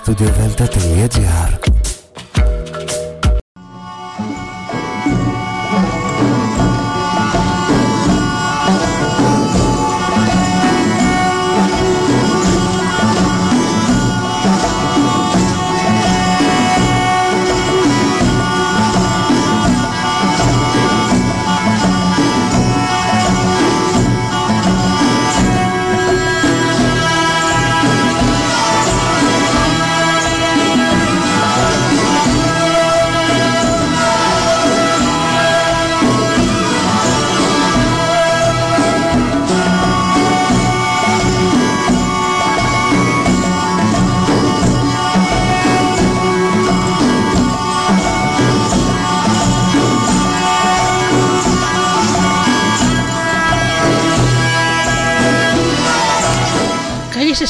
studio Delta 3.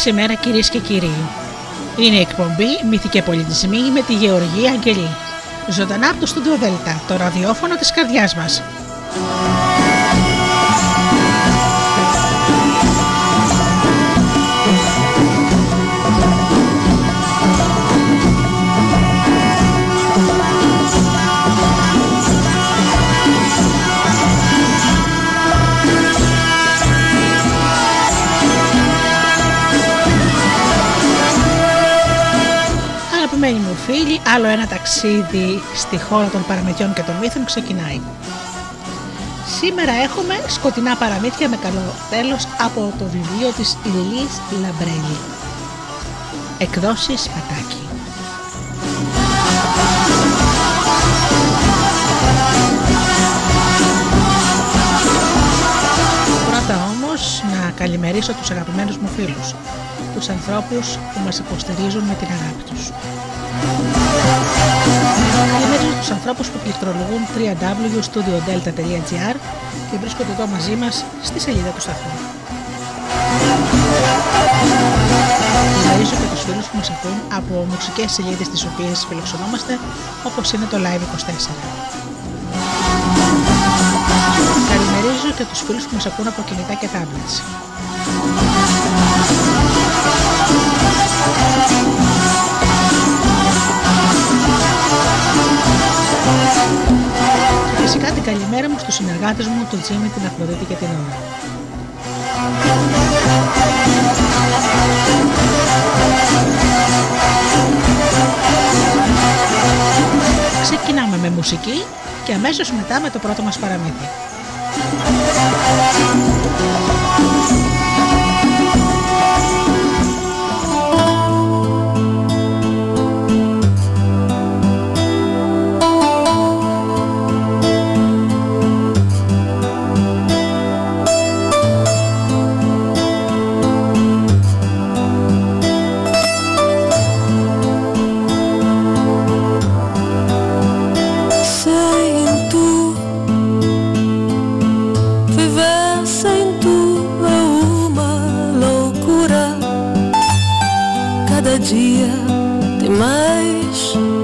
Σήμερα κυρίες και κύριοι. Είναι η εκπομπή Μύθοι και Πολιτισμοί με τη Γεωργία Αγγελή. Ζωντανά από το Στούντιο Δέλτα, το ραδιόφωνο της καρδιάς μας. Φίλοι, άλλο ένα ταξίδι στη χώρα των παραμυθιών και των μύθων ξεκινάει. Σήμερα έχουμε σκοτεινά παραμύθια με καλό τέλος από το βιβλίο της Λιλής Λαμπρέλη. Εκδόσεις Πατάκη. Πρώτα όμως να καλημερίσω τους αγαπημένους μου φίλους, τους ανθρώπους που μας υποστηρίζουν με την αγάπη τους. Καλημέρα στους ανθρώπους που πληκτρολογούν www.studiodelta.gr και βρίσκονται εδώ μαζί μας στη σελίδα του σταθμού. Καλημερίζω και τους φίλους που μας ακούν από μουσικές σελίδες τις οποίες φιλοξενόμαστε όπως είναι το Live24. Καλημερίζω και τους φίλους που μας ακούν από κινητά και tablets. Καλημέρα μου στους συνεργάτες μου, τον Τζίμι, την Αφροδίτη και την Ωρα. Ξεκινάμε με μουσική και αμέσως μετά με το πρώτο μας παραμύθι. dia tem mais.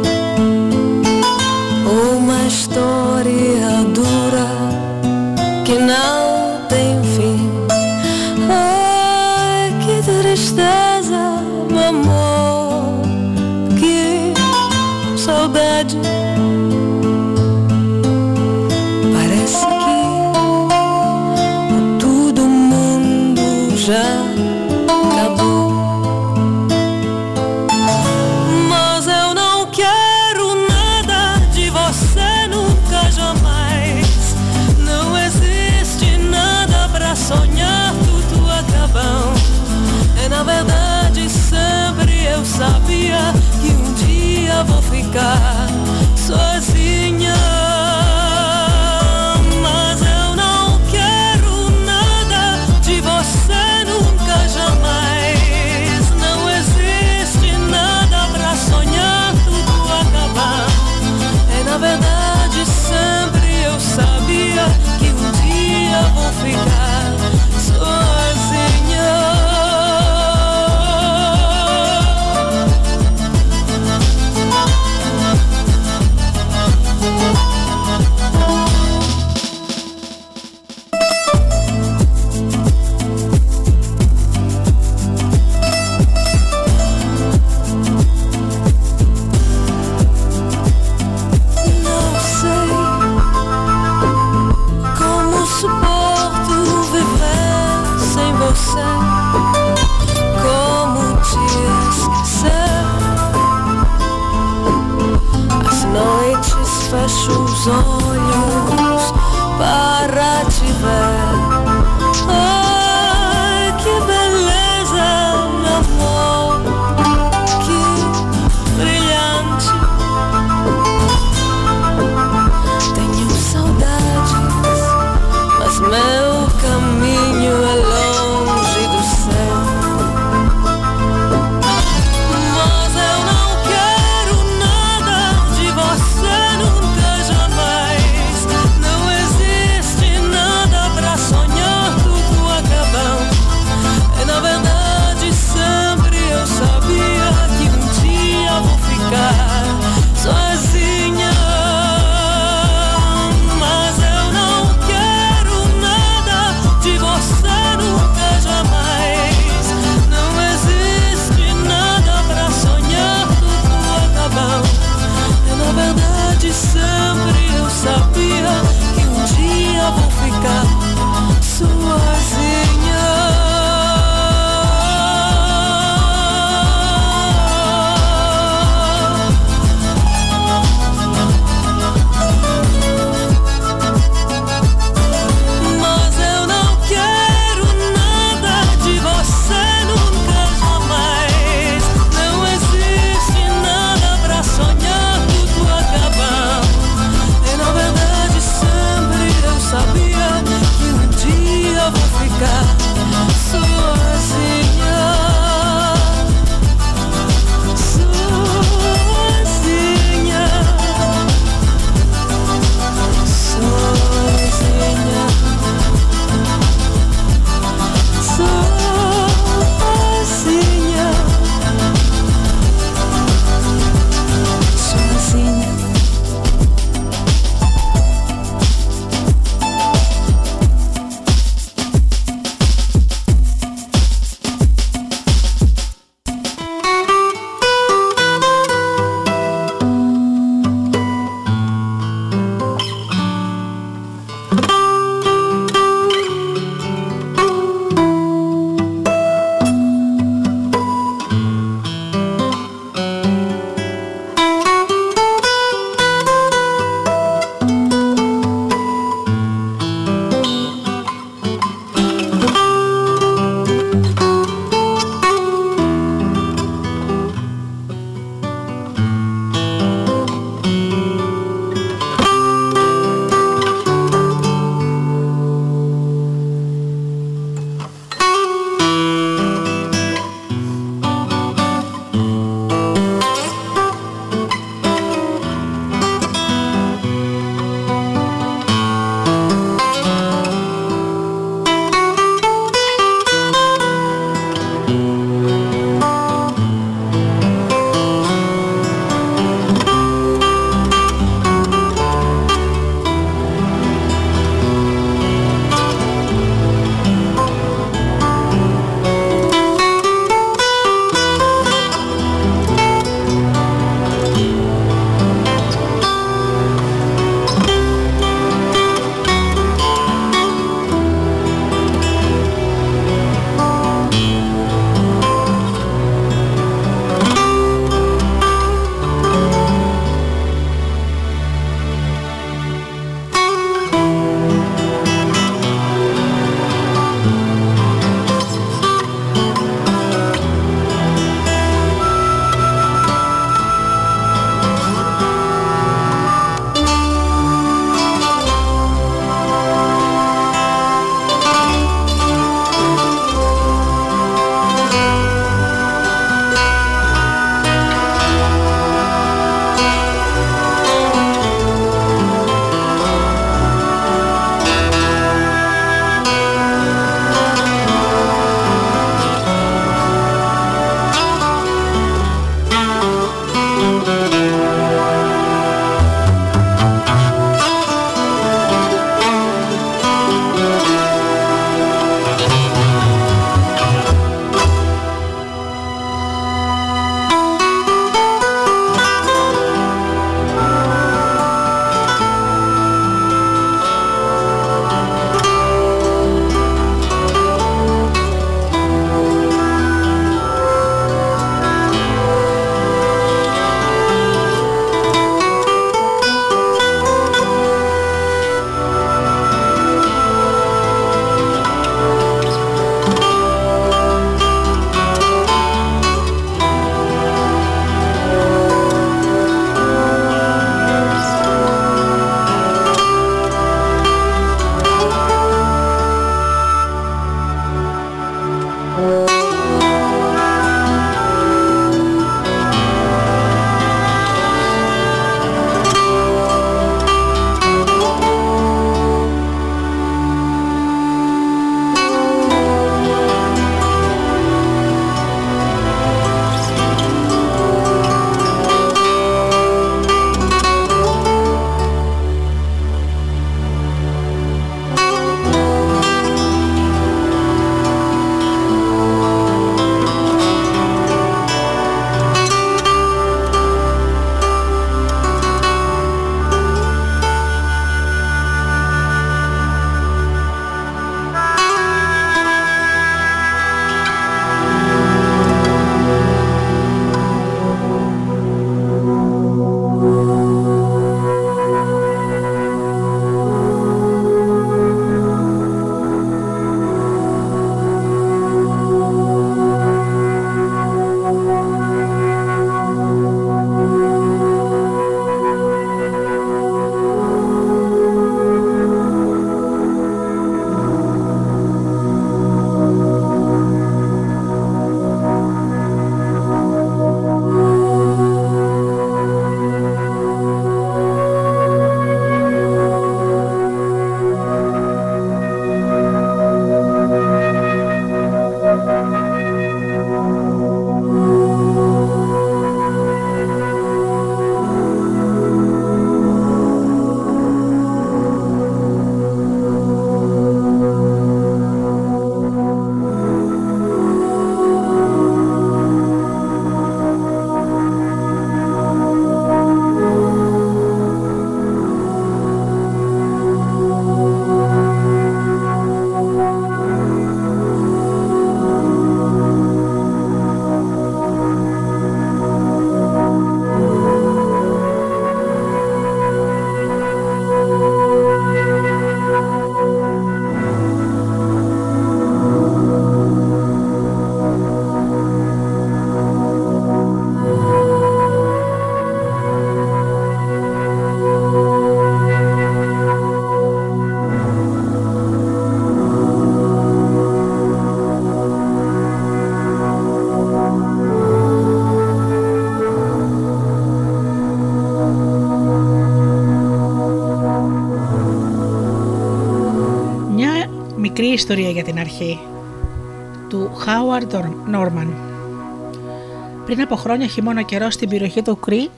Πριν από χρόνια χειμώνα καιρό στην περιοχή του Κρή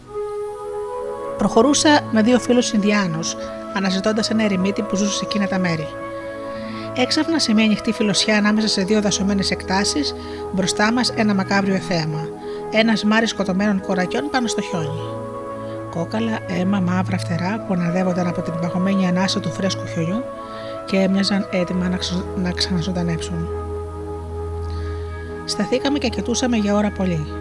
προχωρούσα με δύο φίλους Ινδιάνους αναζητώντας ένα ερημίτη που ζούσε σε εκείνα τα μέρη. Έξαφνα σε μια ανοιχτή φιλοσιά ανάμεσα σε δύο δασωμένες εκτάσεις, μπροστά μας ένα μακάβριο θέαμα. Ένας μάρι σκοτωμένων κορακιών πάνω στο χιόνι. Κόκαλα, αίμα, μαύρα φτερά που αναδεύονταν από την παγωμένη ανάσα του φρέσκου χιονιού και έμοιαζαν έτοιμα να, να ξαναζωντανέψουν. Σταθήκαμε και κοιτούσαμε για ώρα πολύ.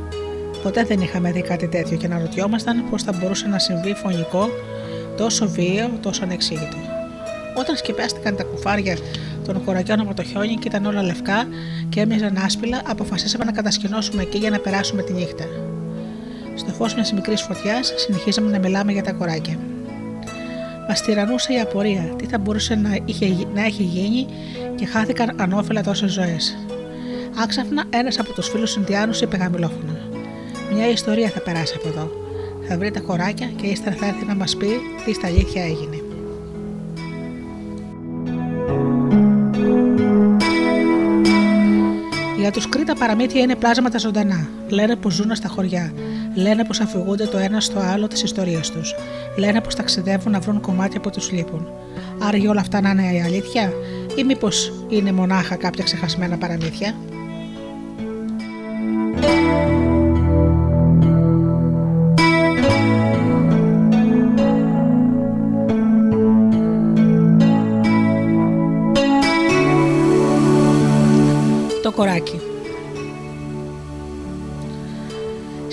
Ποτέ δεν είχαμε δει κάτι τέτοιο και αναρωτιόμασταν πώς θα μπορούσε να συμβεί φωνικό, τόσο βίαιο, τόσο ανεξήγητο. Όταν σκεπάστηκαν τα κουφάρια των κορακιών από το χιόνι και ήταν όλα λευκά και έμοιαζαν άσπυλα, αποφασίσαμε να κατασκηνώσουμε εκεί για να περάσουμε τη νύχτα. Στο φως μιας μικρής φωτιάς συνεχίζαμε να μιλάμε για τα κοράκια. Μας τυρανούσε η απορία τι θα μπορούσε να, είχε, να έχει γίνει και χάθηκαν ανώφελα τόσες ζωές. Άξαφνα ένας από τους φίλους Ινδιάνους είπε γαμιλόφωνα. Μια ιστορία θα περάσει από εδώ. Θα βρει τα κοράκια και ύστερα θα έρθει να μας πει τι στα αλήθεια έγινε. Για του Κρήτα παραμύθια είναι πλάσματα ζωντανά. Λένε πως ζουν στα χωριά. Λένε πως αφηγούνται το ένα στο άλλο τις ιστορίες τους. Λένε πως ταξιδεύουν να βρουν κομμάτια που τους λείπουν. Άρα όλα αυτά να είναι η αλήθεια, ή μήπως είναι μονάχα κάποια ξεχασμένα παραμύθια;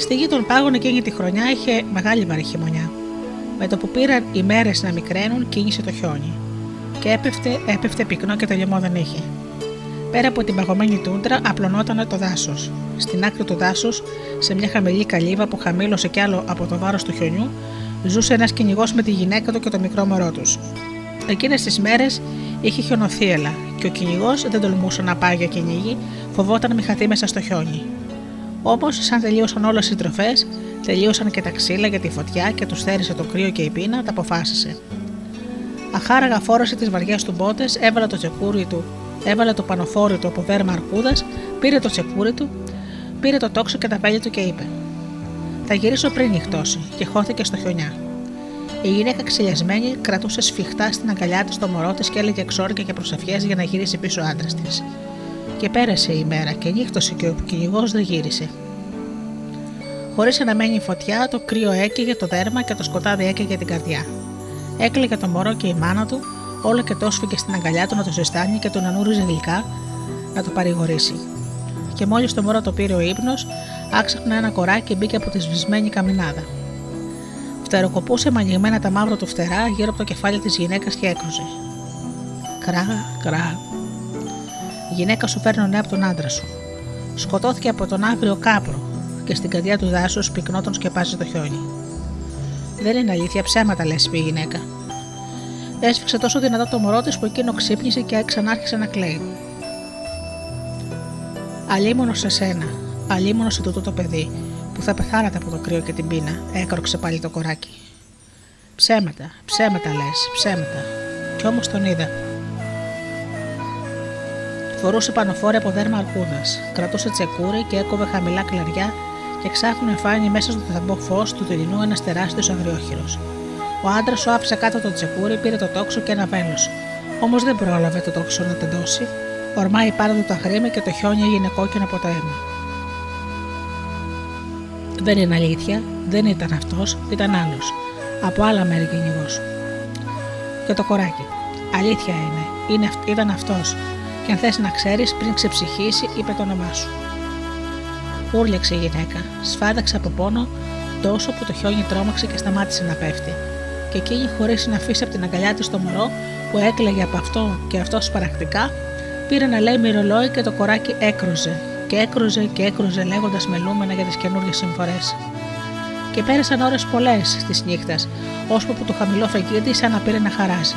Στη γη των πάγων εκείνη τη χρονιά είχε μεγάλη βαρύ χειμωνιά. Με το που πήραν οι μέρες να μικραίνουν, κίνησε το χιόνι. Και έπεφτε, έπεφτε πυκνό και τελειωμό δεν είχε. Πέρα από την παγωμένη τούντρα, απλωνόταν το δάσος. Στην άκρη του δάσους, σε μια χαμηλή καλύβα που χαμήλωσε κι άλλο από το βάρος του χιονιού, ζούσε ένας κυνηγός με τη γυναίκα του και το μικρό μωρό τους. Εκείνες τις μέρες είχε χιονοθύελα και ο κυνηγός δεν τολμούσε να πάει για κυνήγι, φοβόταν μη χαθεί μέσα στο χιόνι. Όμω, σαν τελείωσαν όλες οι τροφές, τελείωσαν και τα ξύλα για τη φωτιά και τους θέρισε το κρύο και η πείνα, τα αποφάσισε. Αχάραγα φόρασε τις βαριές του μπότες, έβαλε το τσεκούρι του, έβαλε το πανοφόρι του από δέρμα αρκούδας, πήρε το τσεκούρι του, πήρε το τόξο και τα πέλια του και είπε: Θα γυρίσω πριν νυχτώσει, και χώθηκε στο χιονιά. Η γυναίκα ξυλιασμένη κρατούσε σφιχτά στην αγκαλιά της το μωρό της και έλεγε εξόρια και προσευχές για να γυρίσει πίσω ο άντρας της. Και πέρασε η μέρα και νύχτωσε και ο κυνηγό δεν γύρισε. Χωρίς να μένει φωτιά, το κρύο έκαιγε το δέρμα και το σκοτάδι έκαιγε την καρδιά. Έκλαιγε το μωρό και η μάνα του, όλο και το σφίγγε στην αγκαλιά του να το ζεστάνει και τον ανούριζε γλυκά να το παρηγορήσει. Και μόλις το μωρό το πήρε ο ύπνος, άξαχνα ένα κοράκι μπήκε από τη σβησμένη καμινάδα. Φτεροκοπούσε με ανοιγμένα τα μαύρα του φτερά γύρω από το κεφάλι της γυναίκας και έκρουζε. Κρά, κρά. Η γυναίκα σου φέρνει από τον άντρα σου. Σκοτώθηκε από τον άγριο κάπρο και στην καρδιά του δάσου πυκνό τον σκεπάζει το χιόνι. Δεν είναι αλήθεια, ψέματα λες, είπε η γυναίκα. Έσφιξε τόσο δυνατά το μωρό της που εκείνο ξύπνησε και ξανάρχισε να κλαίει. Αλίμονος σε σένα, αλίμονος σε τούτο το παιδί, που θα πεθάνατε από το κρύο και την πείνα, έκροξε πάλι το κοράκι. Ψέματα, ψέματα λες, ψέματα. Κι όμως τον είδα. Φορούσε πανοφόρια από δέρμα αρκούδας, κρατούσε τσεκούρι και έκοβε χαμηλά κλαριά και ξάφνου εμφάνει μέσα στο θαμπό φως του δειλινού ένας τεράστιος αγριόχειρο. Ο άντρας σου άφησε κάτω το τσεκούρι, πήρε το τόξο και ένα βέλος. Όμως δεν πρόλαβε το τόξο να τεντώσει. Ορμάει πάρα του τα χρήμα και το χιόνι έγινε κόκκινο από το αίμα. Δεν είναι αλήθεια, δεν ήταν αυτός, ήταν άλλος. Από άλλα μέρη κυνηγός. Και το κοράκι. Αλήθεια είναι, είναι ήταν αυτός. Και αν θες να ξέρεις, πριν ξεψυχήσει, είπε το όνομά σου. Ούρλιαξε η γυναίκα, σφάδαξε από πόνο τόσο που το χιόνι τρόμαξε και σταμάτησε να πέφτει. Και εκείνη, χωρίς να αφήσει από την αγκαλιά της το μωρό που έκλαιγε από αυτό και αυτός σπαρακτικά, πήρε να λέει μυρολόι και το κοράκι έκρουζε και έκρουζε και έκρουζε λέγοντας μελούμενα για τις καινούργιες συμφορές. Και πέρασαν ώρες πολλές της νύχτας, ώσπου που το χαμηλό φεγγίτι σαν να πήρε να χαράσει.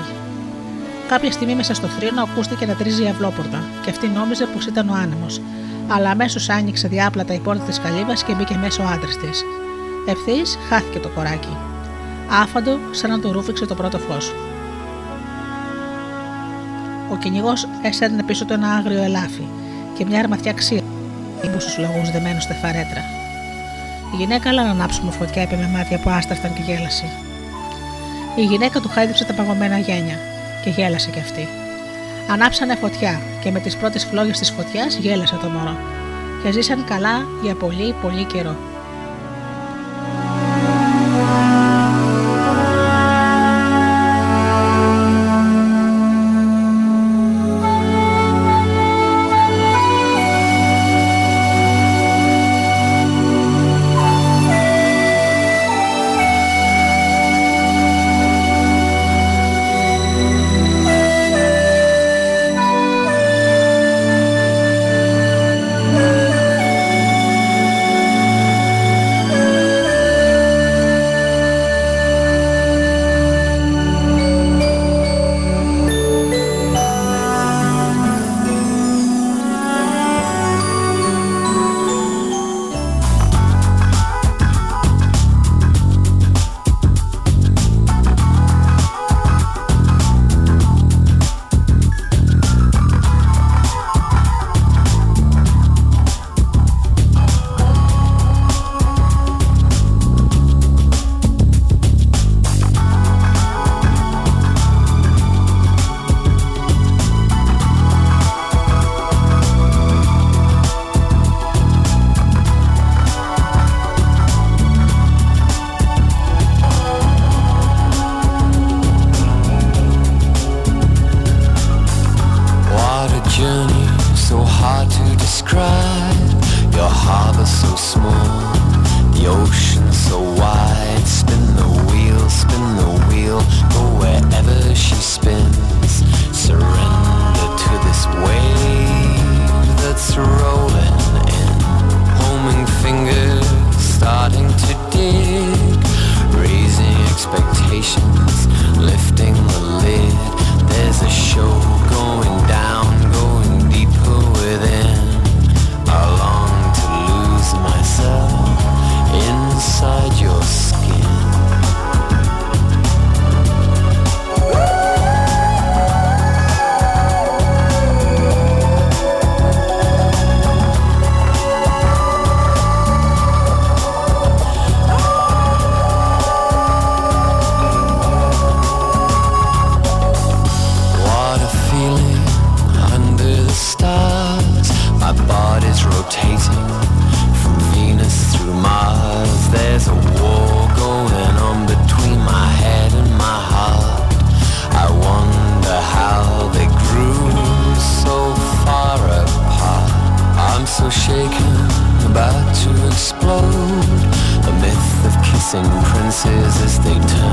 Κάποια στιγμή μέσα στο θρήνο ακούστηκε να τρίζει η αυλόπορτα και αυτή νόμιζε πως ήταν ο άνεμος, αλλά αμέσως άνοιξε διάπλατα η πόρτα της καλύβας και μπήκε μέσα ο άντρας της. Ευθύς χάθηκε το κοράκι. Άφαντο, σαν να του ρούφηξε το πρώτο φως. Ο κυνηγός έσαιρνε πίσω του ένα άγριο ελάφι και μια αρματιά ξύλα, που στου λαγού δεμένου στα φαρέτρα. Η γυναίκα αλλά να ανάψουμε φωτιά είπε με μάτια που άστραφταν και γέλασε. Η γυναίκα του χάιδεψε τα παγωμένα γένια και γέλασε κι αυτή. Ανάψανε φωτιά και με τις πρώτες φλόγες της φωτιάς γέλασε το μωρό και ζήσαν καλά για πολύ πολύ καιρό. glasses as they turn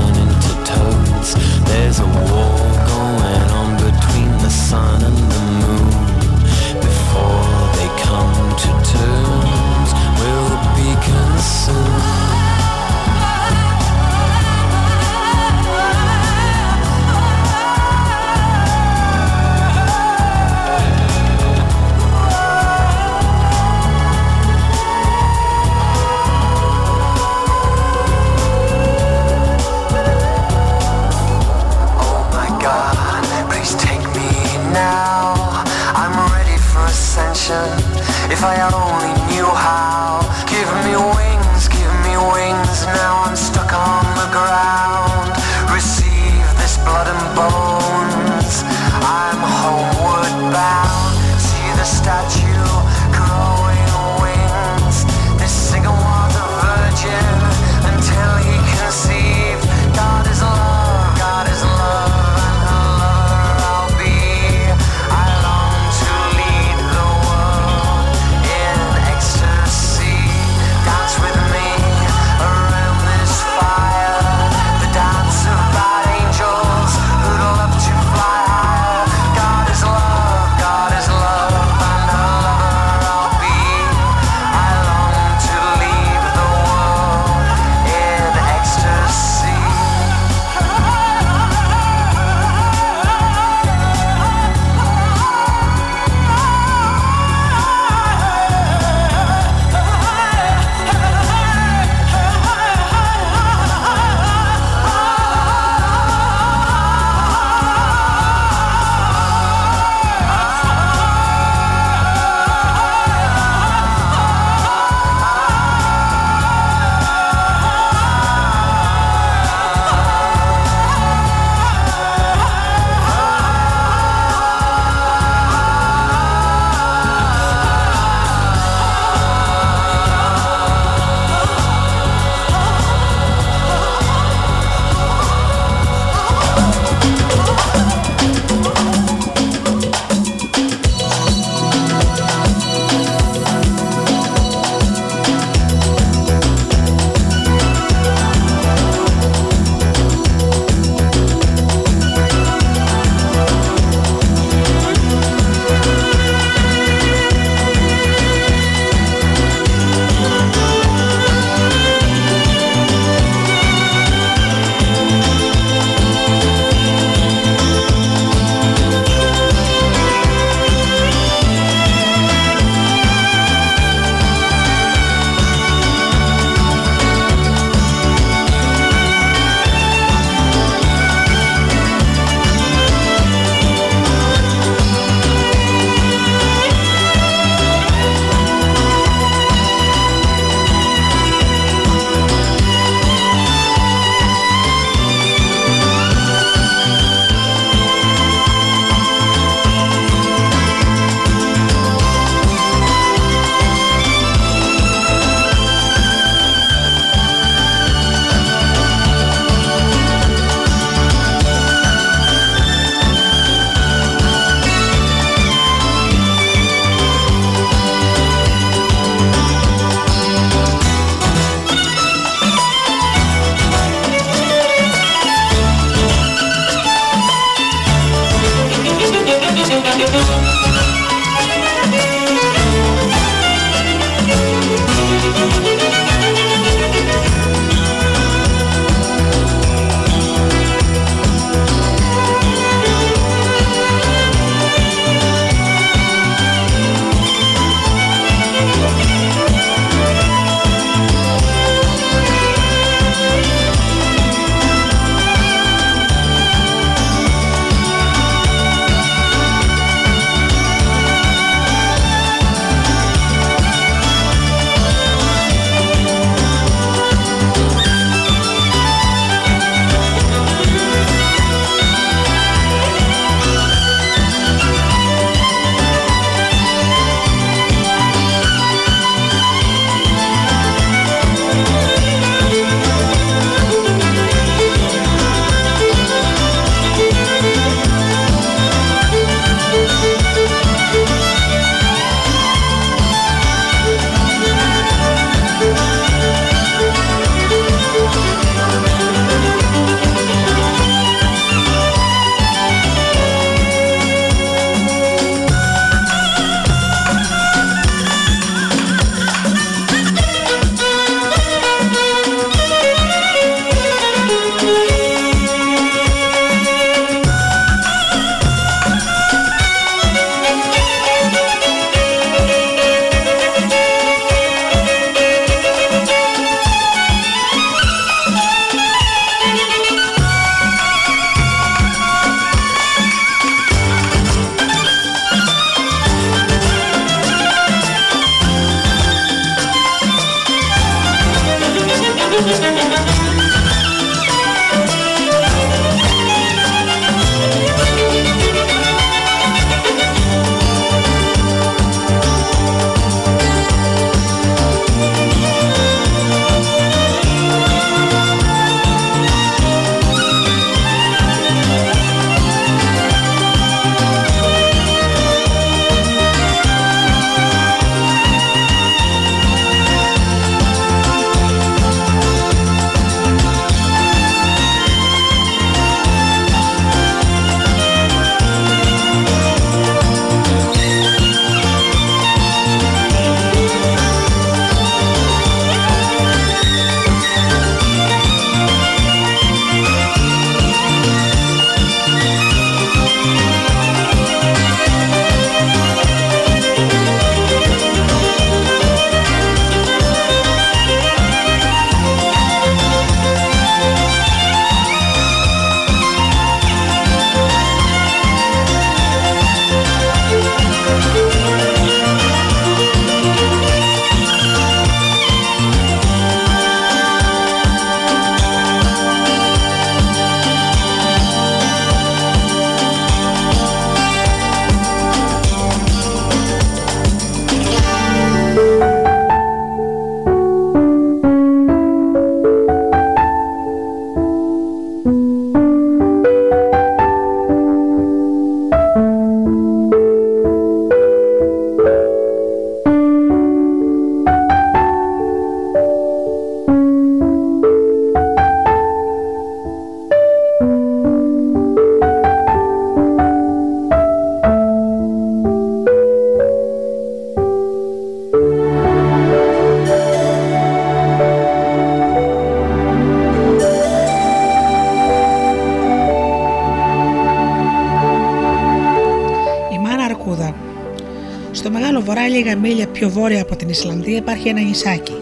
πιο βόρεια από την Ισλανδία υπάρχει ένα νησάκι.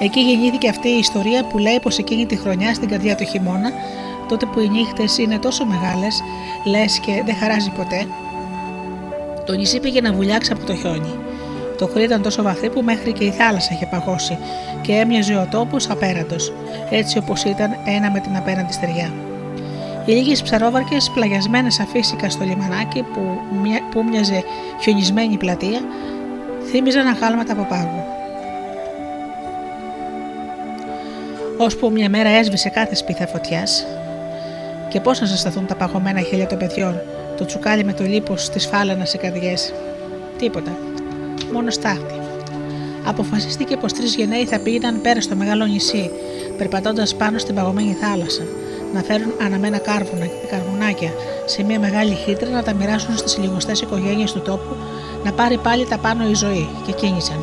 Εκεί γεννήθηκε αυτή η ιστορία που λέει πως εκείνη τη χρονιά στην καρδιά του χειμώνα, τότε που οι νύχτες είναι τόσο μεγάλες, λες και δεν χαράζει ποτέ, το νησί πήγε να βουλιάξει από το χιόνι. Το κρύο ήταν τόσο βαθύ που μέχρι και η θάλασσα είχε παγώσει και έμοιαζε ο τόπος απέραντος, έτσι όπως ήταν ένα με την απέναντι στεριά. Οι λίγες ψαρόβαρκες πλαγιασμένες αφύσικα στο λιμανάκι που, που μοιάζε χιονισμένη πλατεία, θύμιζαν αγάλματα από πάγου. Ώσπου μια μέρα έσβησε κάθε σπίθα φωτιάς, και πώς να ζεσταθούν τα παγωμένα χέρια των παιδιών, το τσουκάλι με το λίπος τη φάλανα σε καρδιές. Τίποτα. Μόνο στάχτη. Αποφασίστηκε πως τρεις γενναίοι θα πήγαιναν πέρα στο μεγάλο νησί, περπατώντας πάνω στην παγωμένη θάλασσα, να φέρουν αναμένα κάρβουνα, καρβουνάκια σε μια μεγάλη χύτρα να τα μοιράσουν στις λιγοστές οικογένειες του τόπου, να πάρει πάλι τα πάνω η ζωή και κίνησαν.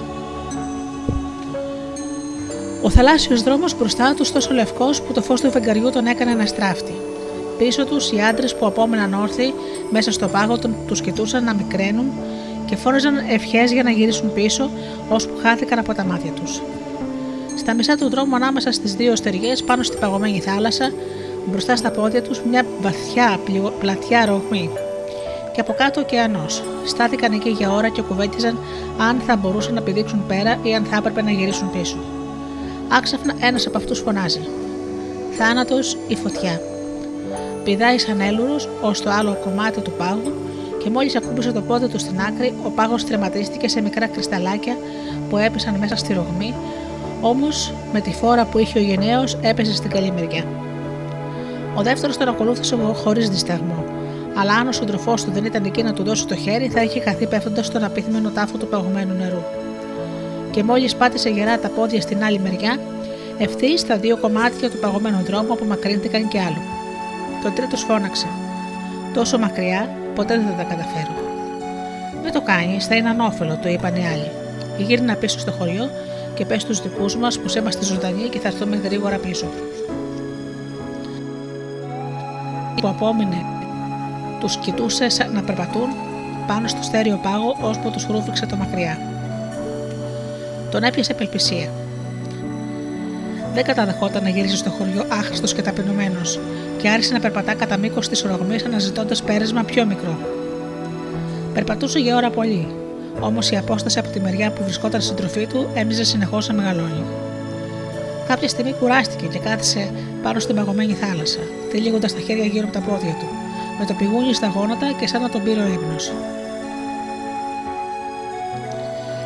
Ο θαλάσσιος δρόμος μπροστά τους τόσο λευκός που το φως του φεγγαριού τον έκανε να στράφτει. Πίσω τους οι άντρες που απόμεναν όρθιοι μέσα στο πάγο τους κοιτούσαν να μικραίνουν και φόρεζαν ευχές για να γυρίσουν πίσω, ώσπου χάθηκαν από τα μάτια τους. Στα μισά του δρόμου ανάμεσα στις δύο στεριές, πάνω στην παγωμένη θάλασσα, μπροστά στα πόδια τους μια βαθιά πλατιά ρογμή. Και από κάτω ο ωκεανός. Στάθηκαν εκεί για ώρα και κουβέντιζαν αν θα μπορούσαν να πηδήξουν πέρα ή αν θα έπρεπε να γυρίσουν πίσω. Άξαφνα ένας από αυτούς φωνάζει: Θάνατος ή φωτιά. Πηδάει σαν έλουρος ως το άλλο κομμάτι του πάγου και μόλις ακούμπησε το πόδι του στην άκρη, ο πάγος τρεματίστηκε σε μικρά κρυσταλάκια που έπεσαν μέσα στη ρογμή, όμως με τη φόρα που είχε ο γενναίος έπεσε στην καλή μεριά. Ο δεύτερος τον ακολούθησε χωρίς δισταγμό, αλλά αν ο σύντροφός του δεν ήταν εκεί να του δώσει το χέρι, θα είχε χαθεί πέφτοντας στον απίθυμενο τάφο του παγωμένου νερού. Και μόλις πάτησε γερά τα πόδια στην άλλη μεριά, ευθύς στα δύο κομμάτια του παγωμένου δρόμου απομακρύνθηκαν κι άλλο. Το τρίτος φώναξε. Τόσο μακριά, ποτέ δεν θα τα καταφέρω. Δεν το κάνεις, θα είναι ανώφελο, το είπαν οι άλλοι. Γύρνα πίσω στο χωριό και πες στου δικούς μας που είμαστε ζωντανοί και θα έρθουμε γρήγορα πίσω. Που απόμεινε, τους κοιτούσες να περπατούν πάνω στο στέρεο πάγο ώσπου τους ρούφηξε το μακριά. Τον έπιασε απελπισία. Δεν καταδεχόταν να γυρίσει στο χωριό άχρηστος και ταπεινωμένος και άρχισε να περπατά κατά μήκος της ορογμή αναζητώντας πέρασμα πιο μικρό. Περπατούσε για ώρα πολύ, όμως η απόσταση από τη μεριά που βρισκόταν στην τροφή του έμειζε συνεχώς να μεγαλώνει. Κάποια στιγμή κουράστηκε και κάθισε πάνω στην παγωμένη θάλασσα, τυλίγοντας τα χέρια γύρω από τα πόδια του, με το πηγούνι στα γόνατα και σαν να τον πήρε ο ύπνος.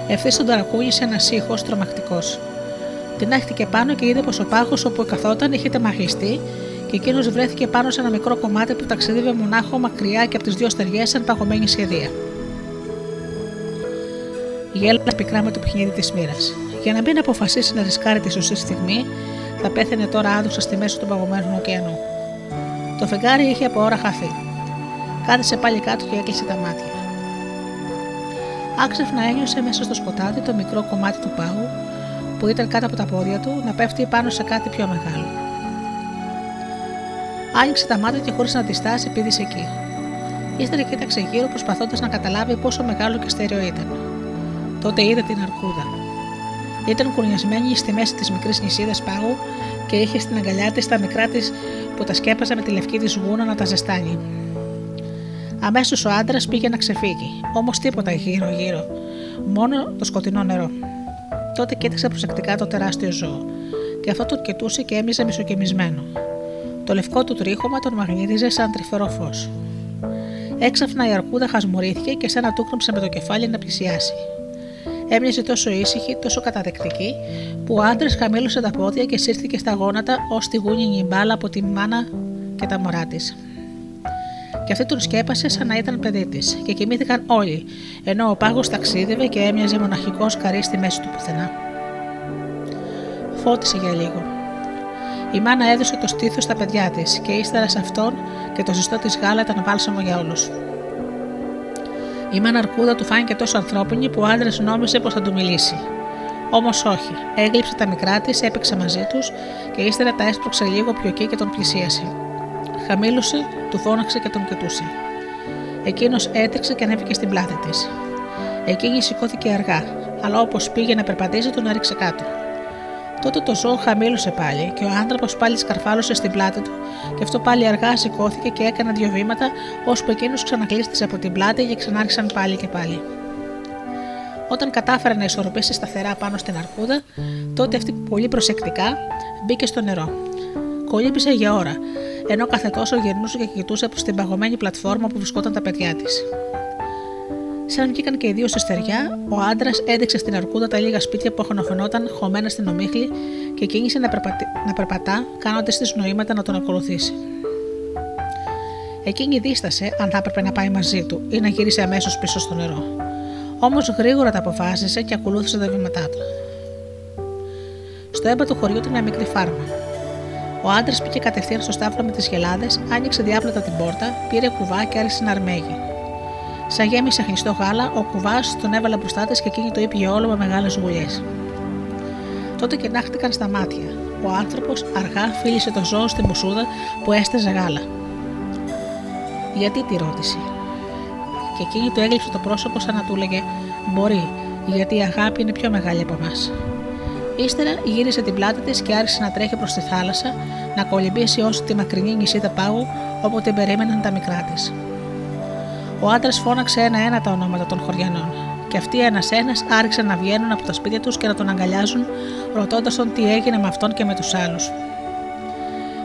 Ευθύς τον ταρακούγησε ένας ήχος τρομακτικός. Την έχτηκε πάνω και είδε πως ο πάγος όπου καθόταν είχε τεμαχιστεί και εκείνος βρέθηκε πάνω σε ένα μικρό κομμάτι που ταξιδεύε μονάχο μακριά και από τις δύο στεριές σαν παγωμένη σχεδία. Γέλασε πικρά με το παιχνίδι της μοίρας. Για να μην αποφασίσει να ρισκάρει τη σωστή στιγμή, θα πέθαινε τώρα άδουσα στη μέση του παγωμένου ωκεανού. Το φεγγάρι είχε από ώρα χαθεί. Κάθισε πάλι κάτω και έκλεισε τα μάτια. Άξεφνα ένιωσε μέσα στο σκοτάδι το μικρό κομμάτι του πάγου που ήταν κάτω από τα πόδια του να πέφτει πάνω σε κάτι πιο μεγάλο. Άνοιξε τα μάτια και χωρίς να αντιστάσει πήδησε εκεί. Ύστερα κοίταξε γύρω προσπαθώντας να καταλάβει πόσο μεγάλο και στέρεο ήταν. Τότε είδε την αρκούδα. Ήταν κουρνιασμένη στη μέση της μικρής νησίδας πάγου και είχε στην αγκαλιά της τα μικρά της που τα σκέπαζε με τη λευκή της γούνα να τα ζεστάνει. Αμέσως ο άντρας πήγε να ξεφύγει, όμως τίποτα γύρω-γύρω, μόνο το σκοτεινό νερό. Τότε κοίταξε προσεκτικά το τεράστιο ζώο, και αυτό τον κοιτούσε και έμειζε μισοκεμισμένο. Το λευκό του τρίχωμα τον μαγνήτιζε σαν τρυφερό φως. Έξαφνα η αρκούδα χασμουρήθηκε και σαν να τούκνωψε με το κεφάλι να πλησιάσει. Έμοιαζε τόσο ήσυχη, τόσο καταδεκτική, που ο άντρας χαμήλωσε τα πόδια και σύρθηκε στα γόνατα ως τη γούνινη μπάλα από τη μάνα και τα μωρά της. Και αυτή τον σκέπασε σαν να ήταν παιδί της, και κοιμήθηκαν όλοι, ενώ ο πάγος ταξίδευε και έμοιαζε μοναχικός καρύς στη μέση του πουθενά. Φώτισε για λίγο. Η μάνα έδωσε το στήθος στα παιδιά της και ύστερα σε αυτόν και το ζεστό της γάλα ήταν βάλσαμο για όλους. Η μάνα Αρκούδα του φάνηκε τόσο ανθρώπινη που ο άντρας νόμιζε πως θα του μιλήσει. Όμως όχι, έγλειψε τα μικρά της, έπαιξε μαζί τους και ύστερα τα έσπρωξε λίγο πιο εκεί και τον πλησίασε. Χαμήλωσε, του φώναξε και τον κοιτούσε. Εκείνος έτρεξε και ανέβηκε στην πλάτη της. Εκείνη σηκώθηκε αργά, αλλά όπως πήγε να περπατήσει, τον έριξε κάτω. Τότε το ζώο χαμήλωσε πάλι και ο άνθρωπος πάλι σκαρφάλωσε στην πλάτη του, και αυτό πάλι αργά σηκώθηκε και έκανε δύο βήματα, ώσπου εκείνος ξανακλείστησε από την πλάτη και ξανάρχισαν πάλι και πάλι. Όταν κατάφερε να ισορροπήσει σταθερά πάνω στην αρκούδα, τότε αυτή πολύ προσεκτικά μπήκε στο νερό. Κολύμπησε για ώρα, ενώ κάθε τόσο γυρνούσε και κοιτούσε προς την παγωμένη πλατφόρμα που βρισκόταν τα παιδιά της. Σαν βγήκαν και οι δύο στη στεριά, ο άντρας έδειξε στην αρκούδα τα λίγα σπίτια που αχωνοφαινόταν χωμένα στην ομίχλη και κίνησε να, περπατι... να περπατά, κάνοντας της νοήματα να τον ακολουθήσει. Εκείνη δίστασε αν θα έπρεπε να πάει μαζί του ή να γύρισε αμέσως πίσω στο νερό. Όμως γρήγορα τα αποφάσισε και ακολούθησε τα βήματά του. Στο έμπα του χωριού ήταν μια μικρή φάρμα. Ο άντρας πήγε κατευθείαν στο στάβλο με τις γελάδες, άνοιξε διάπλατα την πόρτα, πήρε κουβά και άρχισε να αρμέγει. Σαν γέμισε χλιστό γάλα, ο κουβάς τον έβαλε μπροστά της και εκείνη το ήπια όλο με μεγάλες γουλιές. Τότε κενάχτηκαν στα μάτια. Ο άνθρωπος αργά φίλησε το ζώο στη μουσούδα που έστεζε γάλα. Γιατί τη ρώτησε. Και εκείνη του έγλειψε το πρόσωπο σαν να του έλεγε: Μπορεί, γιατί η αγάπη είναι πιο μεγάλη από εμάς. Ύστερα γύρισε την πλάτη της και άρχισε να τρέχει προς τη θάλασσα, να κολυμπήσει όσο τη μακρινή νησίδα πάγου όπου την περίμεναν τα μικρά της. Ο άντρας φώναξε ένα-ένα τα ονόματα των χωριανών, και αυτοί ένα-ένα άρχισαν να βγαίνουν από τα σπίτια τους και να τον αγκαλιάζουν, ρωτώντας τον τι έγινε με αυτόν και με τους άλλους.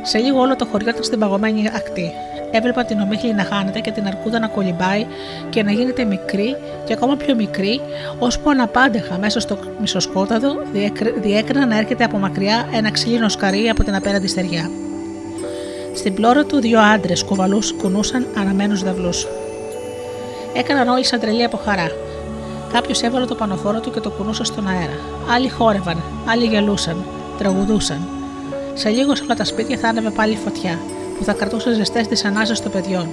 Σε λίγο όλο το χωριό ήταν στην παγωμένη ακτή. Έβλεπαν την ομίχλη να χάνεται και την αρκούδα να κολυμπάει και να γίνεται μικρή και ακόμα πιο μικρή, ώσπου αναπάντεχα μέσα στο μισοσκόταδο διέκριναν να έρχεται από μακριά ένα ξύλινο σκαρί από την απέναντι στεριά. Στην πλώρα του δύο άντρες κουβαλούς κουνούσαν αναμένους δαυλού. Έκαναν όλοι σαν τρελή από χαρά. Κάποιος έβαλε το πανοφόρο του και το κουνούσε στον αέρα. Άλλοι χόρευαν, άλλοι γελούσαν, τραγουδούσαν. Σε λίγο σε όλα τα σπίτια θα άνεβε πάλι φωτιά, που θα κρατούσε ζεστές τι ανάσε των παιδιών.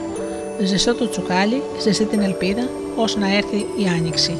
Ζεστό το τσουκάλι, ζεστή την ελπίδα, ώστε να έρθει η άνοιξη.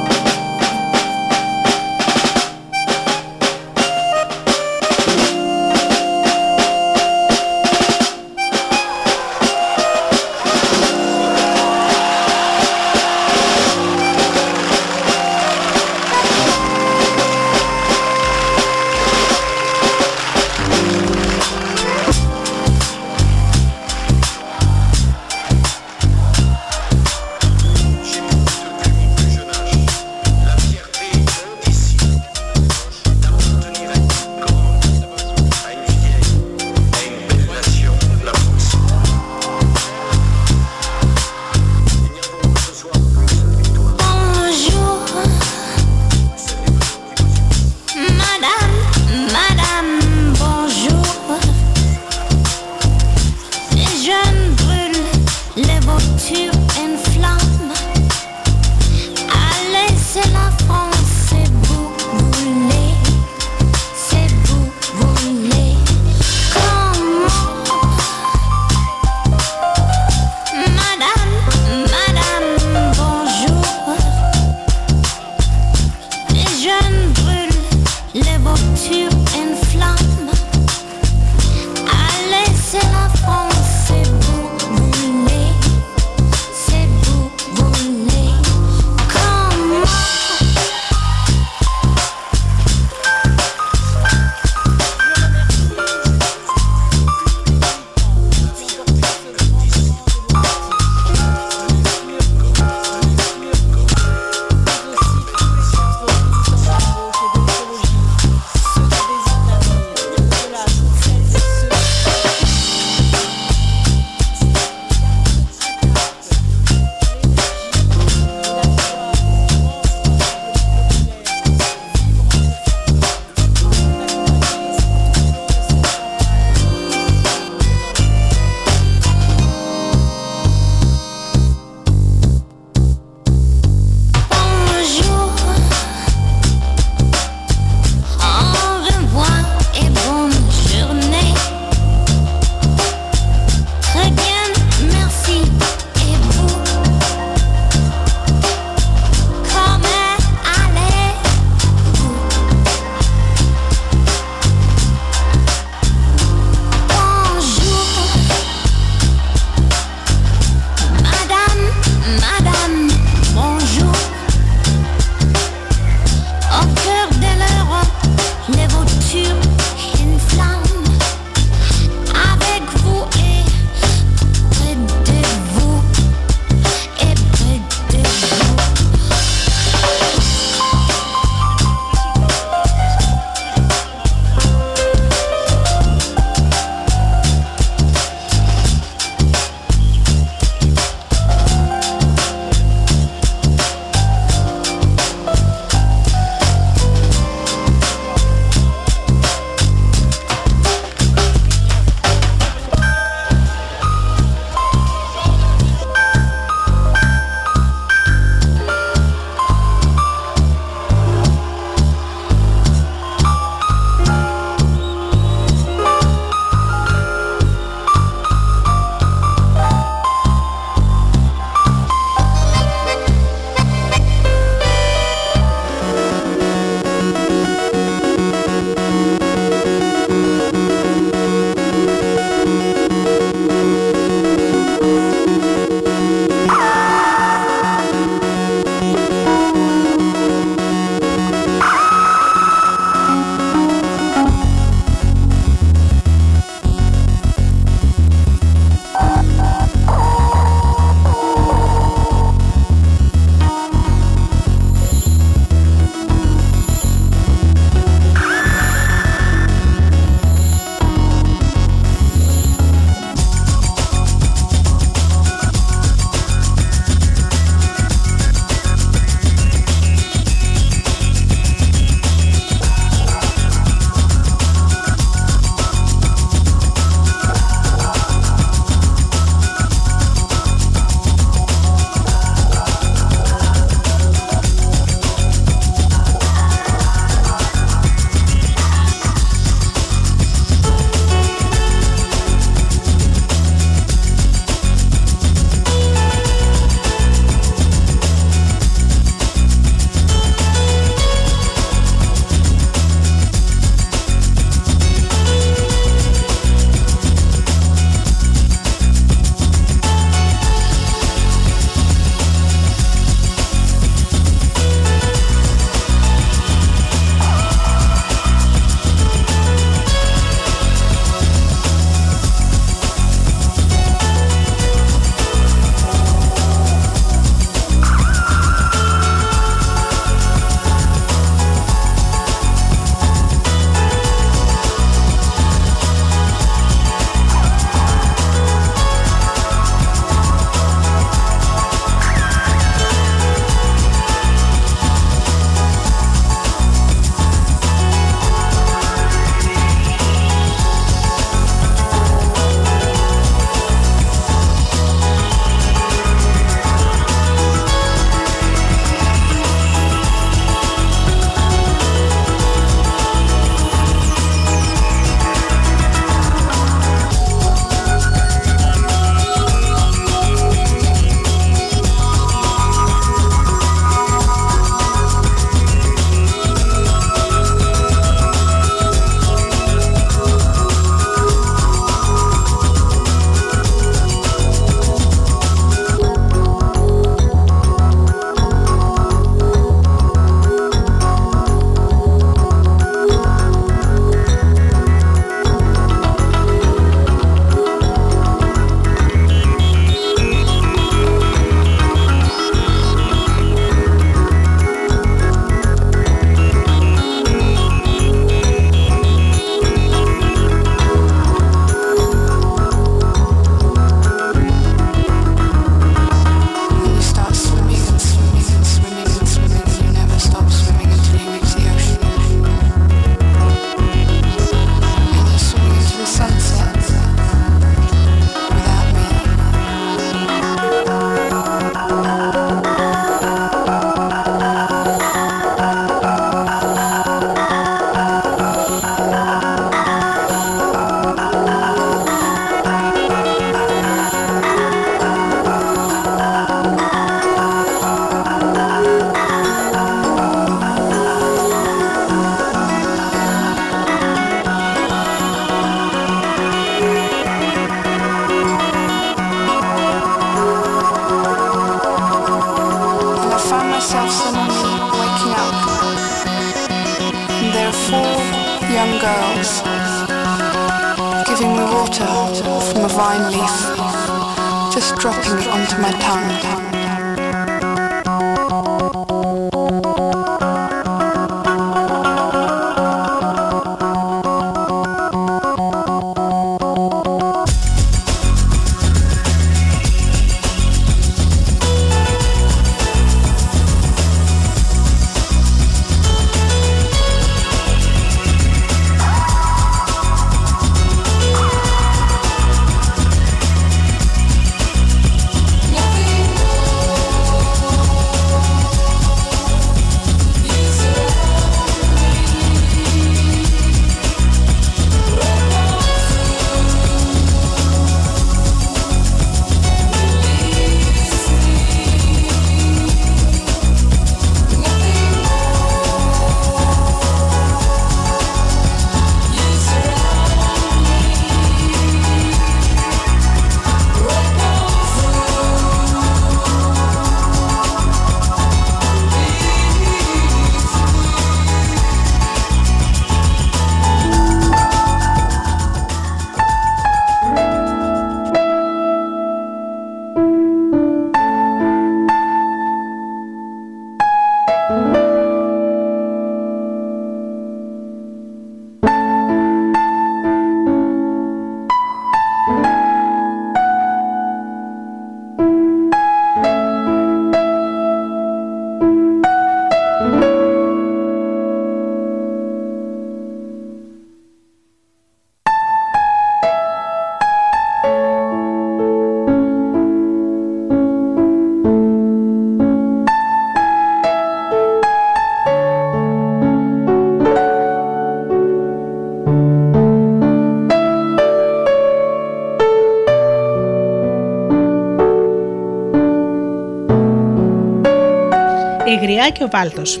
Και ο Βάλτος.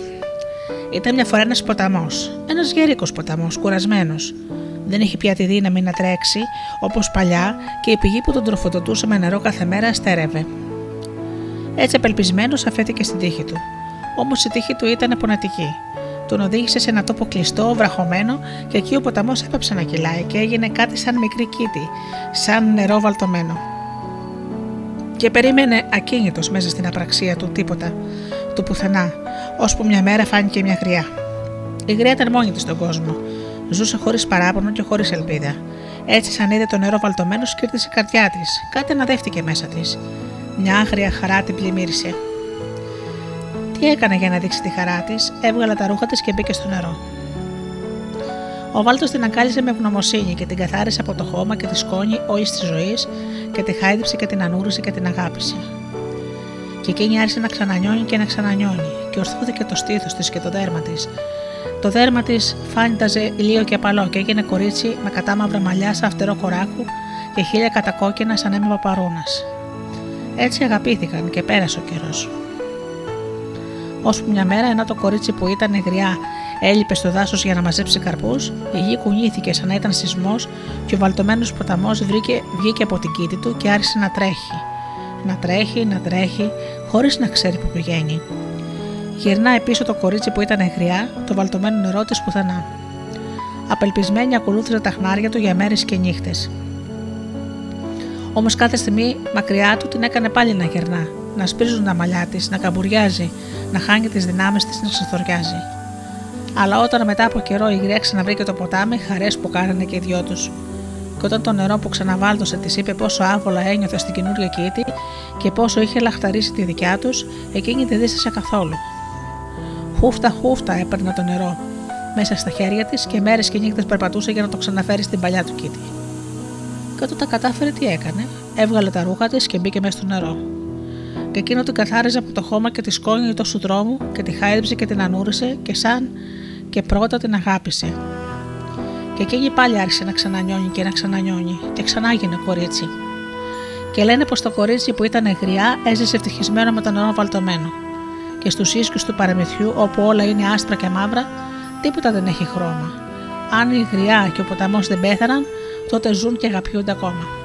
Ήταν μια φορά ένας ποταμός, ένας γέρικο ποταμός, κουρασμένος. Δεν είχε πια τη δύναμη να τρέξει όπως παλιά και η πηγή που τον τροφοδοτούσε με νερό κάθε μέρα στέρευε. Έτσι απελπισμένος αφέθηκε στην τύχη του. Όμως η τύχη του ήταν πονατική. Τον οδήγησε σε ένα τόπο κλειστό, βραχωμένο και εκεί ο ποταμός έπαψε να κυλάει και έγινε κάτι σαν μικρή κήτη, σαν νερό βαλτωμένο. Και περίμενε ακίνητος μέσα στην απραξία του τίποτα, του πουθενά, ώσπου μια μέρα φάνηκε μια γριά. Η γριά ήταν μόνη της στον κόσμο. Ζούσε χωρίς παράπονο και χωρίς ελπίδα. Έτσι, σαν είδε το νερό βαλτωμένο, σκύρτησε η καρδιά της. Κάτι αναδεύτηκε μέσα της. Μια άγρια χαρά την πλημμύρισε. Τι έκανε για να δείξει τη χαρά της, έβγαλε τα ρούχα της και μπήκε στο νερό. Ο Βάλτος την αγκάλιζε με ευγνωμοσύνη και την καθάρισε από το χώμα και τη σκόνη όλης της ζωής και τη χάιδεψε και την ανούρισε και την αγάπησε και εκείνη άρχισε να ξανανιώνει και να ξανανιώνει, και ορθώθηκε το στήθος της και το δέρμα της. Το δέρμα της φάνηταζε λίγο και απαλό και έγινε κορίτσι με κατάμαυρα μαλλιά σαν φτερό κοράκου και χίλια κατακόκκινα σαν αίμα παπαρούνας. Έτσι αγαπήθηκαν και πέρασε ο καιρός. Ώσπου μια μέρα, ενώ το κορίτσι που ήταν γριά έλειπε στο δάσος για να μαζέψει καρπούς, η γη κουνήθηκε σαν να ήταν σεισμός και ο βαλτωμένος ποταμός βγήκε από την κήτη του και άρχισε να τρέχει να τρέχει, να τρέχει, χωρίς να ξέρει που πηγαίνει. Γυρνάει πίσω το κορίτσι που ήταν γριά, το βαλτωμένο νερό της πουθενά. Απελπισμένη ακολούθησε τα χνάρια του για μέρες και νύχτες. Όμως κάθε στιγμή μακριά του την έκανε πάλι να γερνά, να σπρίζουν τα μαλλιά της, να καμπουριάζει, να χάνει τις δυνάμεις της, να ξεθοριάζει. Αλλά όταν μετά από καιρό η γριά ξαναβρήκε το ποτάμι, χαρές που κάνανε και οι δυο τους και όταν το νερό που ξαναβάλτωσε της είπε πόσο άβολα ένιωθε στην καινούργια κήτη και πόσο είχε λαχταρίσει τη δικιά τους, εκείνη δεν δίστασε καθόλου. Χούφτα χούφτα έπαιρνε το νερό μέσα στα χέρια της και μέρες και νύχτες περπατούσε για να το ξαναφέρει στην παλιά του κήτη. Και όταν τα κατάφερε, τι έκανε; Έβγαλε τα ρούχα της και μπήκε μέσα στο νερό. Και εκείνο την καθάριζε από το χώμα και τη σκόνη τόσο δρόμου και τη χάιδεψε και την ανούρισε και σαν και πρώτα την αγάπησε και εκείνη πάλι άρχισε να ξανανιώνει και να ξανανιώνει και ξανά γίνε κορίτσι. Και λένε πως το κορίτσι που ήταν γριά έζησε ευτυχισμένο με τον νερό βαλτωμένο. Και στους ίσκους του παραμυθιού, όπου όλα είναι άσπρα και μαύρα, τίποτα δεν έχει χρώμα. Αν η γριά και ο ποταμός δεν πέθαναν, τότε ζουν και αγαπιούνται ακόμα.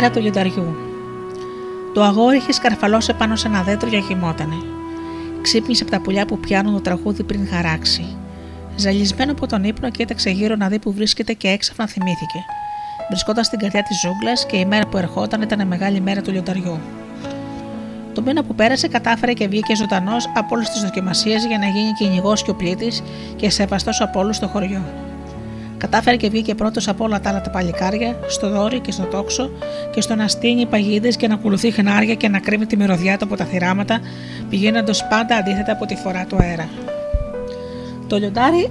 Μέρα του λιονταριού. Το αγόρι είχε σκαρφαλώσει πάνω σε ένα δέντρο και κοιμότανε. Ξύπνησε από τα πουλιά που πιάνουν το τραγούδι πριν χαράξει. Ζαλισμένο από τον ύπνο, κοίταξε γύρω να δει που βρίσκεται και έξαφνα θυμήθηκε. Βρισκόταν στην καρδιά της ζούγκλας και η μέρα που ερχόταν ήταν μεγάλη μέρα του λιονταριού. Το μήνα που πέρασε κατάφερε και βγήκε ζωντανός από όλες τις δοκιμασίες για να γίνει κυνηγός και ο πλήτης και σεβαστός από όλους στο χωριό. Κατάφερε και βγήκε πρώτος από όλα τα άλλα τα παλικάρια, στο δόρυ και στο τόξο, και στο να στείνει παγίδες και να ακολουθεί χνάρια και να κρύβει τη μυρωδιά του από τα θυράματα, πηγαίνοντας πάντα αντίθετα από τη φορά του αέρα. Το λιοντάρι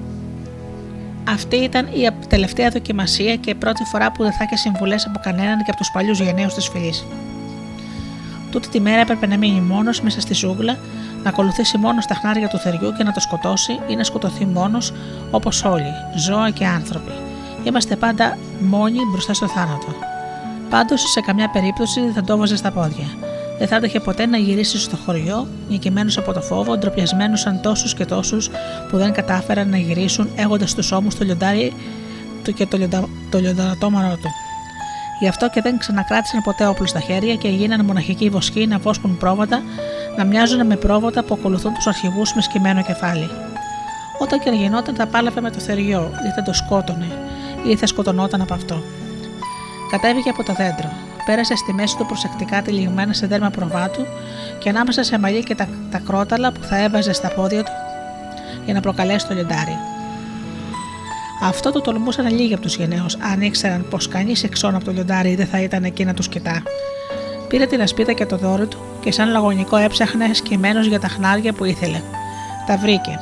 αυτή ήταν η τελευταία δοκιμασία και πρώτη φορά που δεν θα είχε συμβουλές από κανέναν και από τους παλιούς γενναίους της φυλής. Τούτη τη μέρα έπρεπε να μείνει μόνος μέσα στη ζούγκλα, να ακολουθήσει μόνος στα χνάρια του θεριού και να το σκοτώσει ή να σκοτωθεί μόνος όπως όλοι, ζώα και άνθρωποι. Είμαστε πάντα μόνοι μπροστά στο θάνατο. Πάντως σε καμιά περίπτωση δεν θα το έβαζε στα πόδια. Δεν θα έτυχε ποτέ να γυρίσει στο χωριό, νικημένος από το φόβο, ντροπιασμένος σαν τόσους και τόσους που δεν κατάφεραν να γυρίσουν έχοντας τους ώμους το λιοντάρι του και το, λιοντα... το λιονταρατόμαρο του. Γι' αυτό και δεν ξανακράτησαν ποτέ όπλο στα χέρια και γίνανε μοναχικοί βοσκοί να βόσκουν πρόβατα, να μοιάζουν με πρόβατα που ακολουθούν τους αρχηγούς με σκυμμένο κεφάλι. Όταν και γινόταν, τα πάλευε με το θεριό, ή θα το σκότωνε, ή θα σκοτωνόταν από αυτό. Κατέβηκε από το δέντρο. Πέρασε στη μέση του προσεκτικά τυλιγμένα σε δέρμα προβάτου και ανάμεσα σε μαλλί και τα, τα κρόταλα που θα έβαζε στα πόδια του για να προκαλέσει το λιοντάρι. Αυτό το τολμούσαν λίγοι από τους γενναίους, αν ήξεραν πως κανείς εξών από το λιοντάρι δεν θα ήταν εκεί να τους κοιτά. Πήρε την ασπίδα και το δώρο του και σαν λαγωνικό έψαχνε σκυμμένο για τα χνάρια που ήθελε. Τα βρήκε.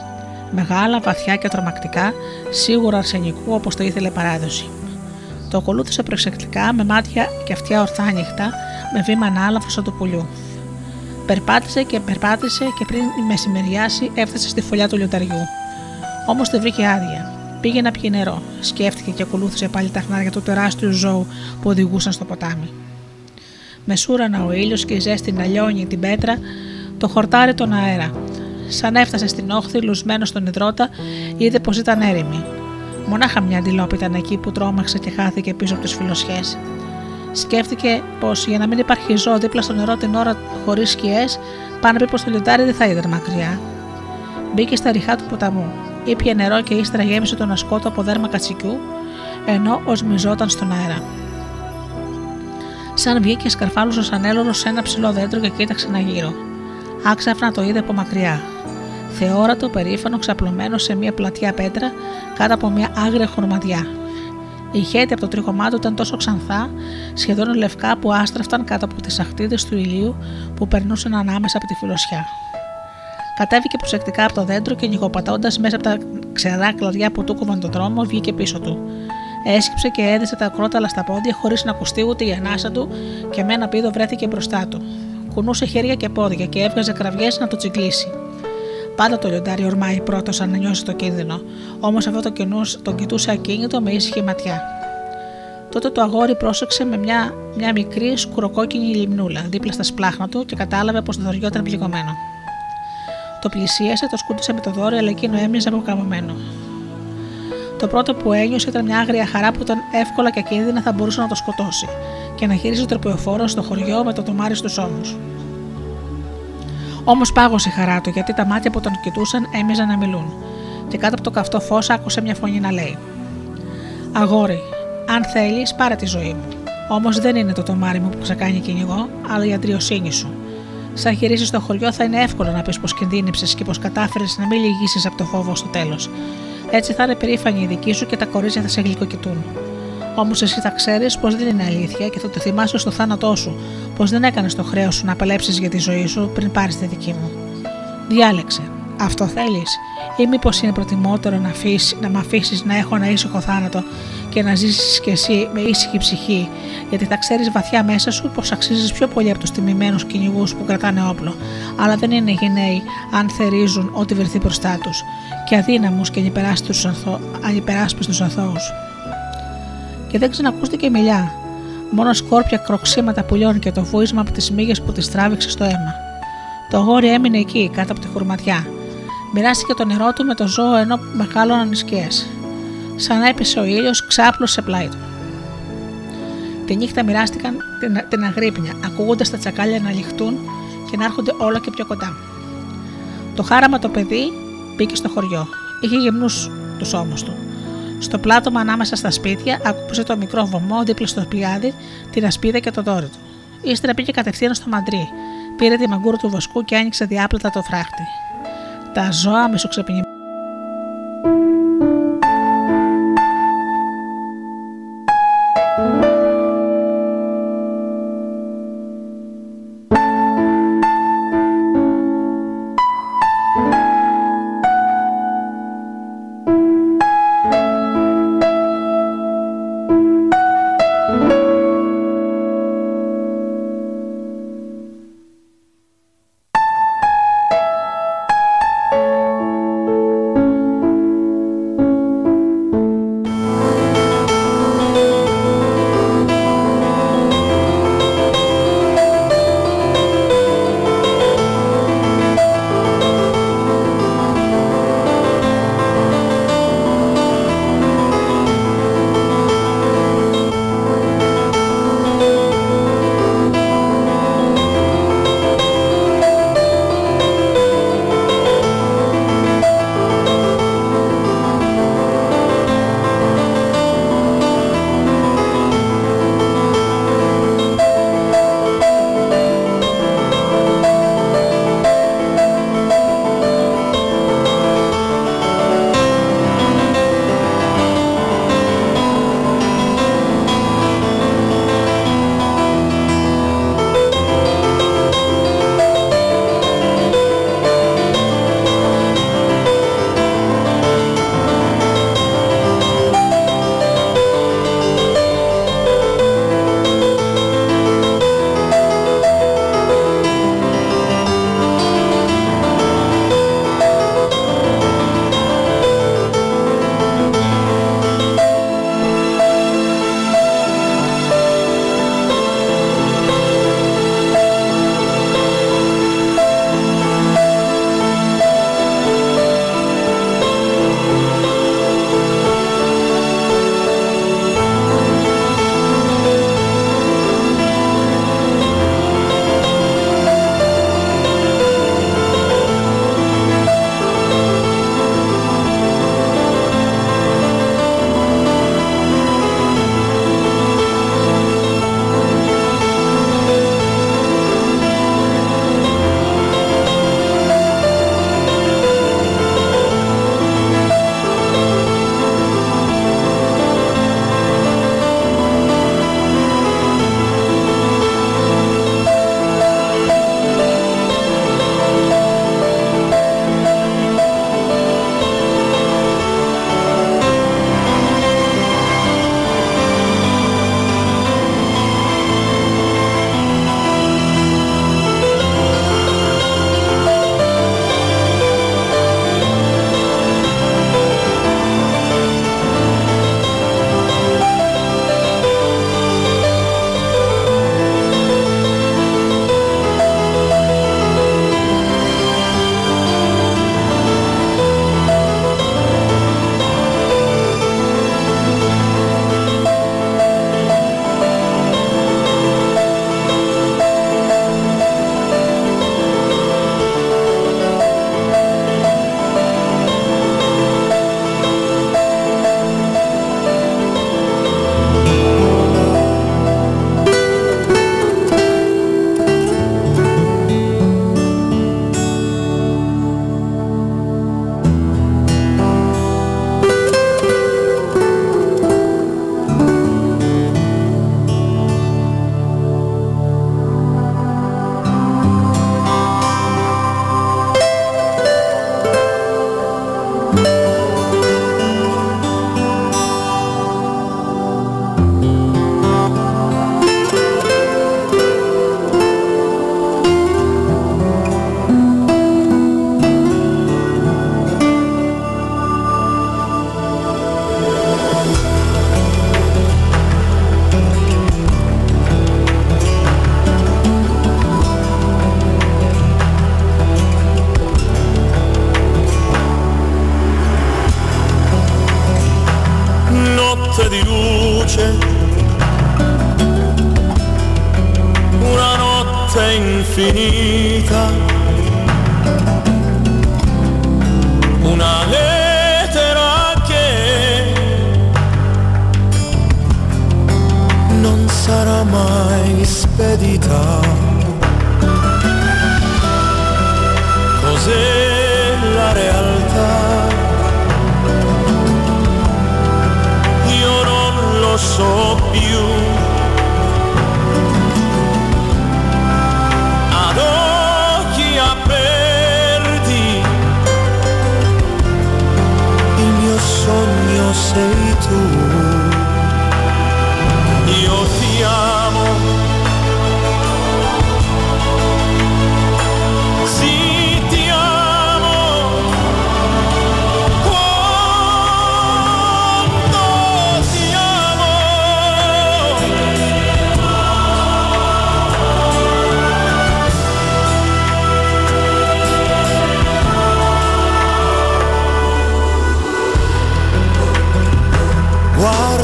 Μεγάλα, βαθιά και τρομακτικά, σίγουρα αρσενικού όπως το ήθελε παράδοση. Το ακολούθησε προσεκτικά με μάτια και αυτιά ορθάνυχτα, με βήμα ανάλαφρο του πουλιού. Περπάτησε και περπάτησε και πριν μεσημεριάσει έφτασε στη φωλιά του λιονταριού. Όμως τη βρήκε άδεια. Πήγε να πιει νερό. Σκέφτηκε και ακολούθησε πάλι τα χνάρια του τεράστιου ζώου που οδηγούσαν στο ποτάμι. Μεσούρανα ο ήλιος και η ζέστη να λιώνει την πέτρα, το χορτάρι τον αέρα. Σαν έφτασε στην όχθη, λουσμένο στον υδρότα, είδε πως ήταν έρημη. Μονάχα μια αντιλόπη ήταν εκεί που τρόμαξε και χάθηκε πίσω από τις φιλοσιέ. Σκέφτηκε πως για να μην υπάρχει ζώο δίπλα στο νερό την ώρα χωρίς σκιές, πάνω πει πω το λιοντάρι δεν θα είδε μακριά. Μπήκε στα ριχά του ποταμού. Ήπια νερό και ύστερα γέμισε τον ασκότο από δέρμα κατσικιού, ενώ οσμιζόταν στον αέρα. Σαν βγήκε σκαρφάλωσε σαν έλωρος σε ένα ψηλό δέντρο και κοίταξε ένα γύρο. Άξαφνα το είδε από μακριά. Θεόρατο, περήφανο, ξαπλωμένο σε μια πλατιά πέτρα κάτω από μια άγρια χορμαδιά. Η χέτη από το τρίγωμά του ήταν τόσο ξανθά, σχεδόν λευκά που άστραφταν κάτω από τις αχτίδες του ηλίου που περνούσαν ανάμεσα από τη φιλοσιά. Κατέβηκε προσεκτικά από το δέντρο και νυχοπατώντα μέσα από τα ξερά κλαδιά που του κόβαν τον δρόμο, βγήκε πίσω του. Έσκυψε και έδεσε τα κρόταλα στα πόδια χωρίς να ακουστεί ούτε η ανάσα του και με ένα πίδο βρέθηκε μπροστά του. Κουνούσε χέρια και πόδια και έβγαζε κραυγές να το τσιγκλίσει. Πάντα το λιοντάρι ορμάει πρώτος αν νιώσει το κίνδυνο, όμως αυτό το κοινούς, τον κοιτούσε ακίνητο με ήσυχη ματιά. Τότε το αγόρι πρόσεξε με μια, μια μικρή σκουροκόκκινη λιμνούλα δίπλα στα σπλάχνα του και κατάλαβε πως το δωριό ήταν πληγωμένο. Το πλησίασε, το σκούτησε με το δώρο, αλλά εκείνο έμοιαζε αποκαμωμένο. Το πρώτο που ένιωσε ήταν μια άγρια χαρά που ήταν εύκολα και κίνδυνα θα μπορούσε να το σκοτώσει και να γυρίζει τροπεοφόρο στο χωριό με το τομάρι στους ώμους. Όμως πάγωσε η χαρά του γιατί τα μάτια που τον κοιτούσαν έμοιαζαν να μιλούν, και κάτω από το καυτό φως άκουσε μια φωνή να λέει: Αγόρι, αν θέλεις, πάρε τη ζωή μου. Όμως δεν είναι το τομάρι μου που ξεκάνει κυνηγό, αλλά η αντριοσύνη σου. Σαν γυρίσει στο χωριό, θα είναι εύκολο να πεις πως κινδύνεψες και πως κατάφερες να μην λυγίσεις από το φόβο στο τέλος. Έτσι θα είναι περήφανη η δική σου και τα κορίτσια θα σε γλυκοκοιτούν. Όμως εσύ θα ξέρεις πως δεν είναι αλήθεια και θα το θυμάσαι στο θάνατό σου, πως δεν έκανες το χρέος σου να απελέψει για τη ζωή σου πριν πάρεις τη δική μου. Διάλεξε. Αυτό θέλεις, ή μήπως είναι προτιμότερο να, αφήσεις, να με αφήσεις να έχω ένα ήσυχο θάνατο και να ζήσεις κι εσύ με ήσυχη ψυχή, γιατί θα ξέρεις βαθιά μέσα σου πως αξίζεις πιο πολύ από τους τιμημένους κυνηγούς που κρατάνε όπλο, αλλά δεν είναι γενναίοι αν θερίζουν ό,τι βρεθεί μπροστά τους, και αδύναμους και ανυπεράσπιστους αθώους. Και δεν ξανακούστηκε μιλιά, μόνο σκόρπια κροξίματα πουλιών και το βούισμα από τις μύγες που τη τράβηξε στο αίμα. Το αγόρι έμεινε εκεί, κάτω από τη χουρματιά. Μοιράστηκε το νερό του με το ζώο ενώ μεγάλωναν οι σκιές. Σαν έπεσε ο ήλιος, ξάπλωσε πλάι του. Τη νύχτα μοιράστηκαν την, την αγρύπνια, ακούγοντας τα τσακάλια να λιχτούν και να έρχονται όλο και πιο κοντά. Το χάραμα το παιδί μπήκε στο χωριό. Είχε γυμνούς τους ώμους του. Στο πλάτωμα ανάμεσα στα σπίτια άκουσε το μικρό βωμό δίπλα στο πλιάδι, την ασπίδα και το δόρυ του. Ύστερα πήγε κατευθείαν στο μαντρί, πήρε τη μαγκούρα του βοσκού και άνοιξε διάπλατα το φράχτη. Τα ζώα μισοξεπινημένα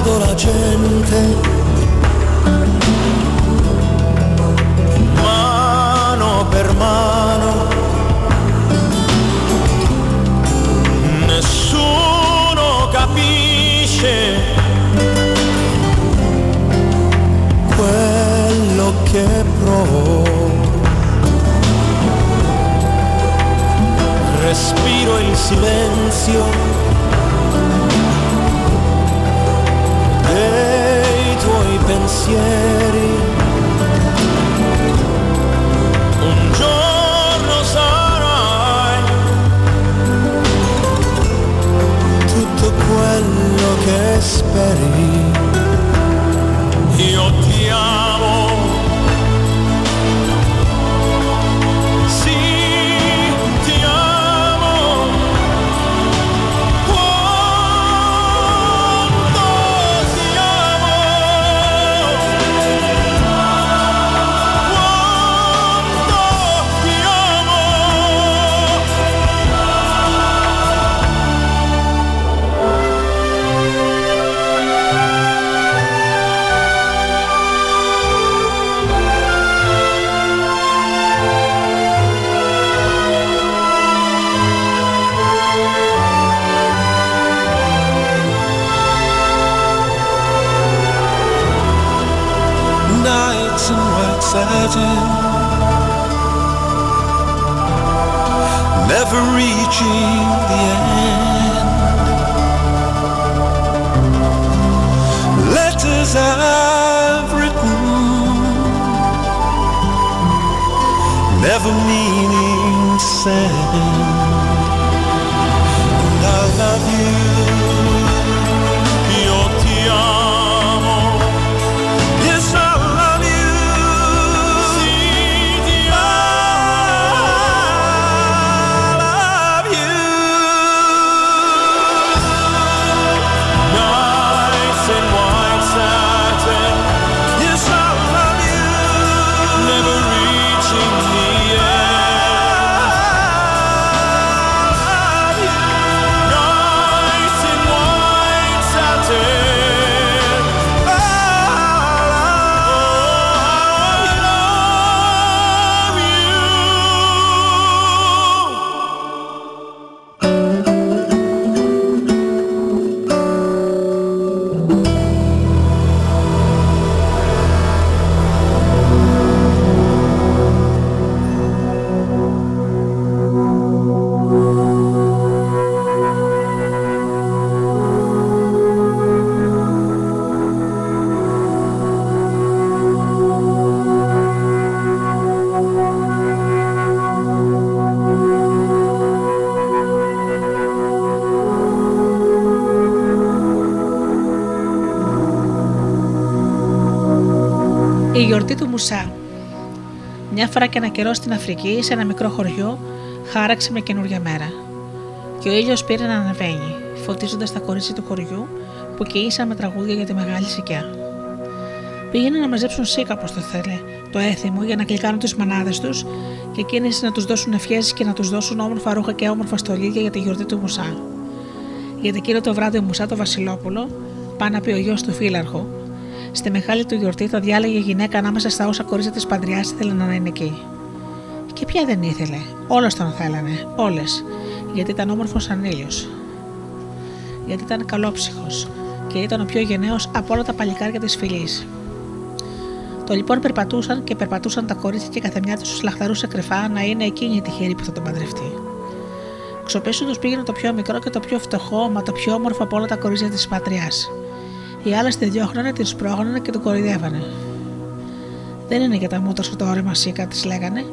Guardo la gente. Mano per mano. Nessuno capisce quello che provo. Respiro il silenzio dei tuoi pensieri. Un giorno sarai tutto quello che speri. Io ti never reaching the end. Letters I've written, never meaning to send. And I love you. Μια φορά και ένα καιρό στην Αφρική, σε ένα μικρό χωριό, χάραξε με καινούργια μέρα. Και ο ήλιος πήρε να ανεβαίνει, φωτίζοντας τα κορίτσια του χωριού που κοίησαν με τραγούδια για τη μεγάλη σικιά. Πήγαιναν να μαζέψουν σίκα, όπως το θέλε, το έθιμο για να κλικάνουν τις μανάδες τους και εκείνε να τους δώσουν ευχές και να τους δώσουν όμορφα ρούχα και όμορφα στολίδια για τη γιορτή του Μουσά. Γιατί εκείνο το βράδυ ο Μουσά το Βασιλόπουλο, πάνω να πει ο γιος του φύλαρχου, στη μεγάλη του γιορτή τα διάλεγε η γυναίκα ανάμεσα στα όσα κορίτσια της παντριά ήθελε να είναι εκεί. Ποια δεν ήθελε, όλες τον θέλανε, όλες, γιατί ήταν όμορφος σαν ήλιος. Γιατί ήταν καλόψυχος και ήταν ο πιο γενναίος από όλα τα παλικάρια της φυλής. Το λοιπόν περπατούσαν και περπατούσαν τα κορίτσια και καθεμιά τους λαχταρούσε κρυφά να είναι εκείνη η τυχερή που θα τον παντρευτεί. Ξοπίσω τους πήγαινε το πιο μικρό και το πιο φτωχό, μα το πιο όμορφο από όλα τα κορίτσια της πατριάς. Οι άλλε τη διώχνανε, την σπρώχνανε και τον κορυδεύανε. Δεν είναι για τα μούτρα σου το όρημα σίκα, της λέγανε.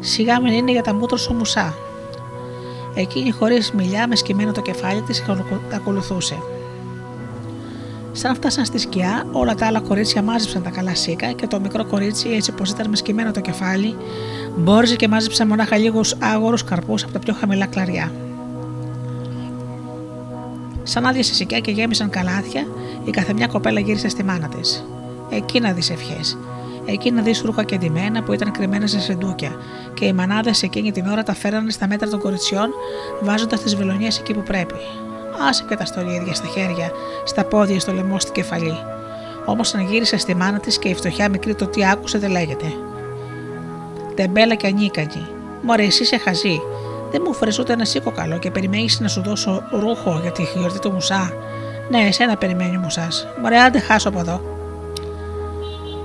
Σιγά μην είναι για τα μούτρα σου μουσά. Εκείνη χωρίς μιλιά, με σκυμμένο το κεφάλι της, ακολουθούσε. Σαν φτάσαν στη σκιά, όλα τα άλλα κορίτσια μάζεψαν τα καλά σίκα και το μικρό κορίτσι, έτσι πως ήταν με σκυμμένο το κεφάλι, μπόρεσε και μάζεψε μονάχα λίγους άγορου καρπούς από τα πιο χαμηλά κλαριά. Σαν άδειασε σικιά και γέμισαν καλάθια, η καθεμιά κοπέλα γύρισε στη μάνα της. Εκεί να δεις ευχές. Εκεί να δεις ρούχα και ντυμένα που ήταν κρυμμένα σε σεντούκια, και οι μανάδες εκείνη την ώρα τα φέρανε στα μέτρα των κοριτσιών, βάζοντας τις βελονιές εκεί που πρέπει. Άσε και τα στολίδια στα χέρια, στα πόδια, στο λαιμό, στην κεφαλή. Όμως αν γύρισε στη μάνα της και η φτωχιά μικρή το τι άκουσε δεν λέγεται. Τεμπέλα και ανίκανη. Μωρέ, εσύ είσαι χαζή. Δεν μου φέρες ούτε ένα σίκο καλό και περιμένεις να σου δώσω ρούχο για τη γιορτή του Μουσά. Ναι, εσένα περιμένει ο Μουσά. Μωρέ, άντε χάσω από εδώ.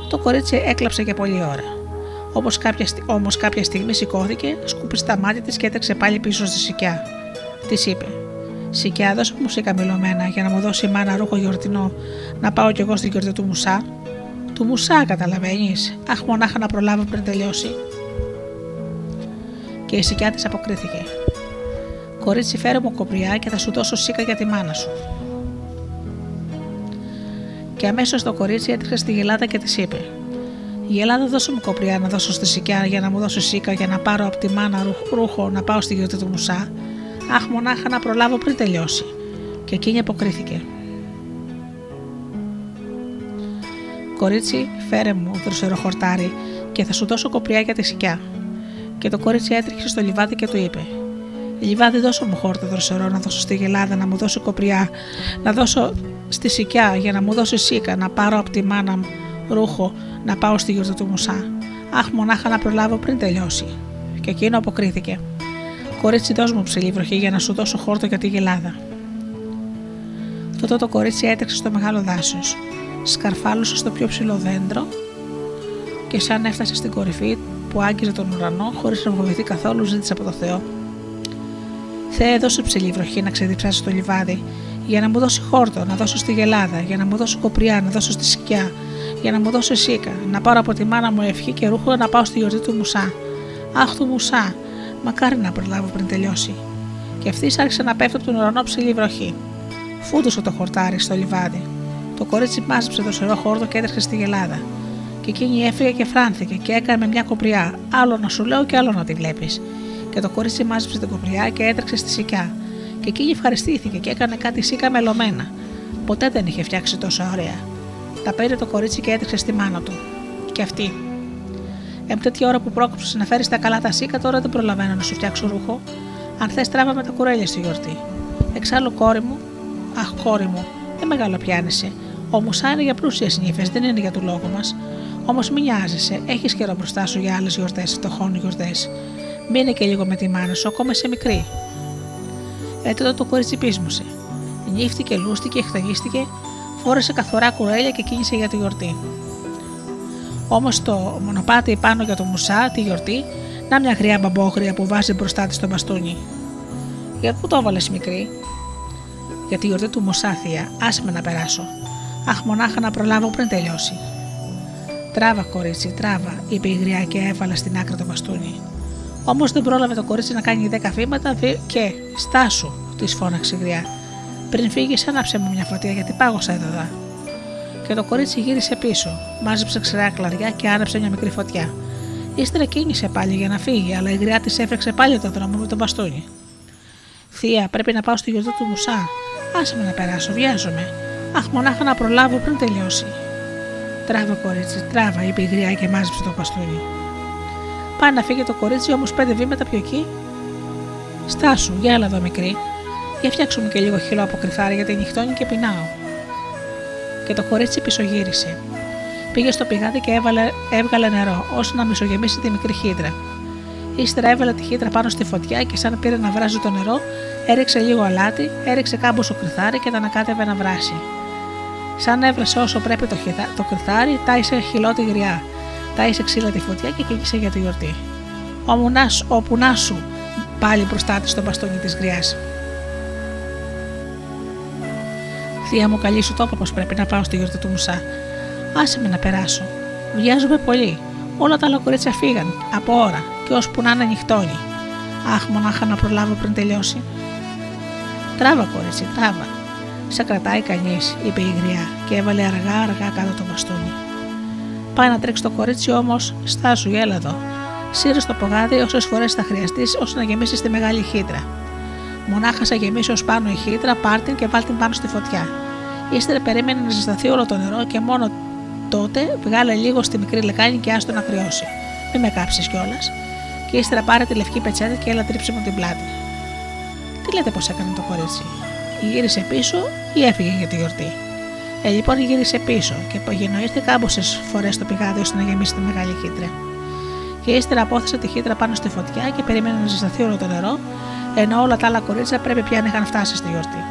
Το κορίτσι έκλαψε για πολλή ώρα. Όμω κάποια, όμως κάποια στιγμή σηκώθηκε, σκούπισε τα μάτια της και έτρεξε πάλι πίσω στη σικιά. Της είπε: Σικιά, δώσε μου μουσικά μιλωμένα για να μου δώσει η μάνα ρούχο γιορτινό να πάω κι εγώ στην γιορτή του Μουσά. Του Μουσά, καταλαβαίνεις. Αχ, μονάχα να προλάβω πριν τελειώσει. Και η σικιά της αποκρίθηκε. Κορίτσι, φέρε μου κοπριά και θα σου δώσω σίκα για τη μάνα σου. Και αμέσως το κορίτσι έτρεξε στη γελάδα και της είπε: Γελάδα, δώσε μου κοπριά να δώσω στη σικιά για να μου δώσω σίκα για να πάρω από τη μάνα ρούχο να πάω στη γιορτή του Μουσά. Αχ, μονάχα να προλάβω πριν τελειώσει. Και εκείνη αποκρίθηκε. Κορίτσι, φέρε μου δροσερό χορτάρι και θα σου δώσω κοπριά για τη σικιά. Και το κορίτσι έτρεξε στο λιβάδι και του είπε: Λιβάδι, δώσω μου χόρτο δροσερό να δώσω στη γελάδα, να μου δώσω κοπριά, να δώσω στη σικιά για να μου δώσει σίκα, να πάρω από τη μάνα μου ρούχο, να πάω στη γιορτή του Μουσά. Αχ, μονάχα να προλάβω πριν τελειώσει. Και εκείνο αποκρίθηκε. Κορίτσι, δώσ' μου ψηλή βροχή για να σου δώσω χόρτο για τη γελάδα. Τότε το κορίτσι έτρεξε στο μεγάλο δάσος, σκαρφάλωσε στο πιο ψηλό δέντρο και σαν έφτασε στην κορυφή που άγγιζε τον ουρανό, χωρίς να φοβηθεί καθόλου, ζήτησε από το Θεό. Θεέ, δώσε ψηλή βροχή να ξεδιψάσει το λιβάδι, για να μου δώσει χόρτο, να δώσω στη γελάδα, για να μου δώσει κοπριά, να δώσω στη σκιά, για να μου δώσει σίκα, να πάρω από τη μάνα μου ευχή και ρούχο να πάω στη γιορτή του Μουσά. Αχ, του Μουσά, μακάρι να προλάβω πριν τελειώσει. Και αυτή άρχισε να πέφτει από τον ουρανό ψηλή βροχή. Φούντωσε το χορτάρι στο λιβάδι. Το κορίτσι μάζεψε το σερό χόρτο και έτρεξε στη γελάδα. Και εκείνη έφυγε και φράνθηκε και έκανε με μια κοπριά. Άλλο να σου λέω και άλλο να τη βλέπεις. Και το κορίτσι μάζεψε την κοπριά και έτρεξε στη σικιά. Και εκείνη ευχαριστήθηκε και έκανε κάτι σίκα μελωμένα. Ποτέ δεν είχε φτιάξει τόσο ωραία. Τα πήρε το κορίτσι και έτρεξε στη μάνα του. Και αυτή. Εμ τέτοια ώρα που πρόκοψες να φέρεις τα καλά τα σίκα, τώρα δεν προλαβαίνω να σου φτιάξω ρούχο. Αν θες, τράβα με τα κουρέλια στη γιορτή. Εξάλλου, κόρη μου, αχ, κόρη μου, δεν μεγάλο πιάνεσαι. Όμως, αν είναι για πλούσιες νύφες, δεν είναι για του λόγου μας. Όμως, μην νοιάζεσαι, έχεις καιρό μπροστά σου για άλλες γιορτές, φτωχών γιορτές. Μείνε και λίγο με τη μάνα σου, ακόμα σε μικρή. Ε, τότε το κορίτσι πείσμωσε. Νύφτηκε, λούστηκε, χταγίστηκε, φόρεσε καθορά κουρέλια και κίνησε για τη γιορτή. Όμως το μονοπάτι πάνω για το μουσά, τη γιορτή, να μια γριά μπαμπόχρια που βάζει μπροστά της το μπαστούνι. Για πού το έβαλες μικρή, Για τη γιορτή του μουσά, θεία, άσε με να περάσω. Αχ, μονάχα να προλάβω πριν τελειώσει. Τράβα, κορίτσι, τράβα, είπε η γριά και έβαλε στην άκρη το μπαστούνι. Όμως δεν πρόλαβε το κορίτσι να κάνει δέκα βήματα και στάσου, της φώναξε η γριά. Πριν φύγεις, άναψε μου μια φωτιά γιατί πάγωσα εδώ. Και το κορίτσι γύρισε πίσω, μάζεψε ξερά κλαριά και άναψε μια μικρή φωτιά. Ύστερα κίνησε πάλι για να φύγει, αλλά η γριά της έφρεξε πάλι τον δρόμο με τον μπαστούνι. Θεία, πρέπει να πάω στη γιορτή του Μουσά. Άσε με να περάσω, βιάζομαι. Αχ, μονάχα να προλάβω πριν τελειώσει. Τράβα, κορίτσι, τράβα, είπε η γριά και μάζεψε το μπαστούνι. Πάει να φύγει το κορίτσι, όμως πέντε βήματα πιο εκεί. Στάσου, για έλα εδώ μικρή. Για φτιάξουμε και λίγο χυλό από κρυθάρι γιατί νυχτώνει και πεινάω. Και το κορίτσι Ύστερα έβαλε τη χύτρα πάνω στη φωτιά και σαν πήρε να βράζει το νερό, έριξε λίγο αλάτι, έριξε κάμποσο κρυθάρι και τα ανακάτευε να βράσει. Σαν έβρασε όσο πρέπει το, χυθα... το κρυθάρι, τάισε χυλώτη γριά. Τάισε ξύλα τη φωτιά και κοίτησε για τη γιορτή. Ο, μουνάς, ο πουνάσου πάλι μπροστά της στο μπαστόνι της γριάς. Θεία μου, καλή σου τόπο πω πρέπει να πάω στη γιορτή του Μουσά. Άσε με να περάσω. Βιάζομαι πολύ. Όλα τα άλλα κορίτσια φύγαν από ώρα και ώσπου να είναι νυχτώνει. Αχ, μονάχα να προλάβω πριν τελειώσει. Τράβα, κορίτσι, τράβα. Σε κρατάει κανείς, είπε η γριά και έβαλε αργά-αργά κάτω το μπαστούνι. Πάει να τρέξει το κορίτσι όμως, στάσου, έλα εδώ. Σύρε το πογάδι όσες φορές θα χρειαστείς ώστε να γεμίσεις τη μεγάλη χύτρα. Μονάχα σε γεμίσει ως πάνω η χύτρα, πάρτιν και βάλτιν πάνω στη φωτιά. Ύστερα περίμενε να ζεσταθεί όλο το νερό και μόνο τότε βγάλε λίγο στη μικρή λεκάνη και άστο να κρυώσει. Μην με κάψεις κιόλας. Και ύστερα πάρε τη λευκή πετσέτα και έλα τρίψε μου την πλάτη. Τι λέτε πώ έκανε το κορίτσι; Γύρισε πίσω ή έφυγε για τη γιορτή; Ε, λοιπόν γύρισε πίσω και απογενοήθηκε κάμποσε φορές το πηγάδι ώστε να γεμίσει τη μεγάλη χύτρα. Και ύστερα απόθεσε τη χύτρα πάνω στη φωτιά και περίμενε να ζεσταθεί όλο το νερό, ενώ όλα τα άλλα κορίτσια πρέπει πια να είχαν φτάσει στη γιορτή.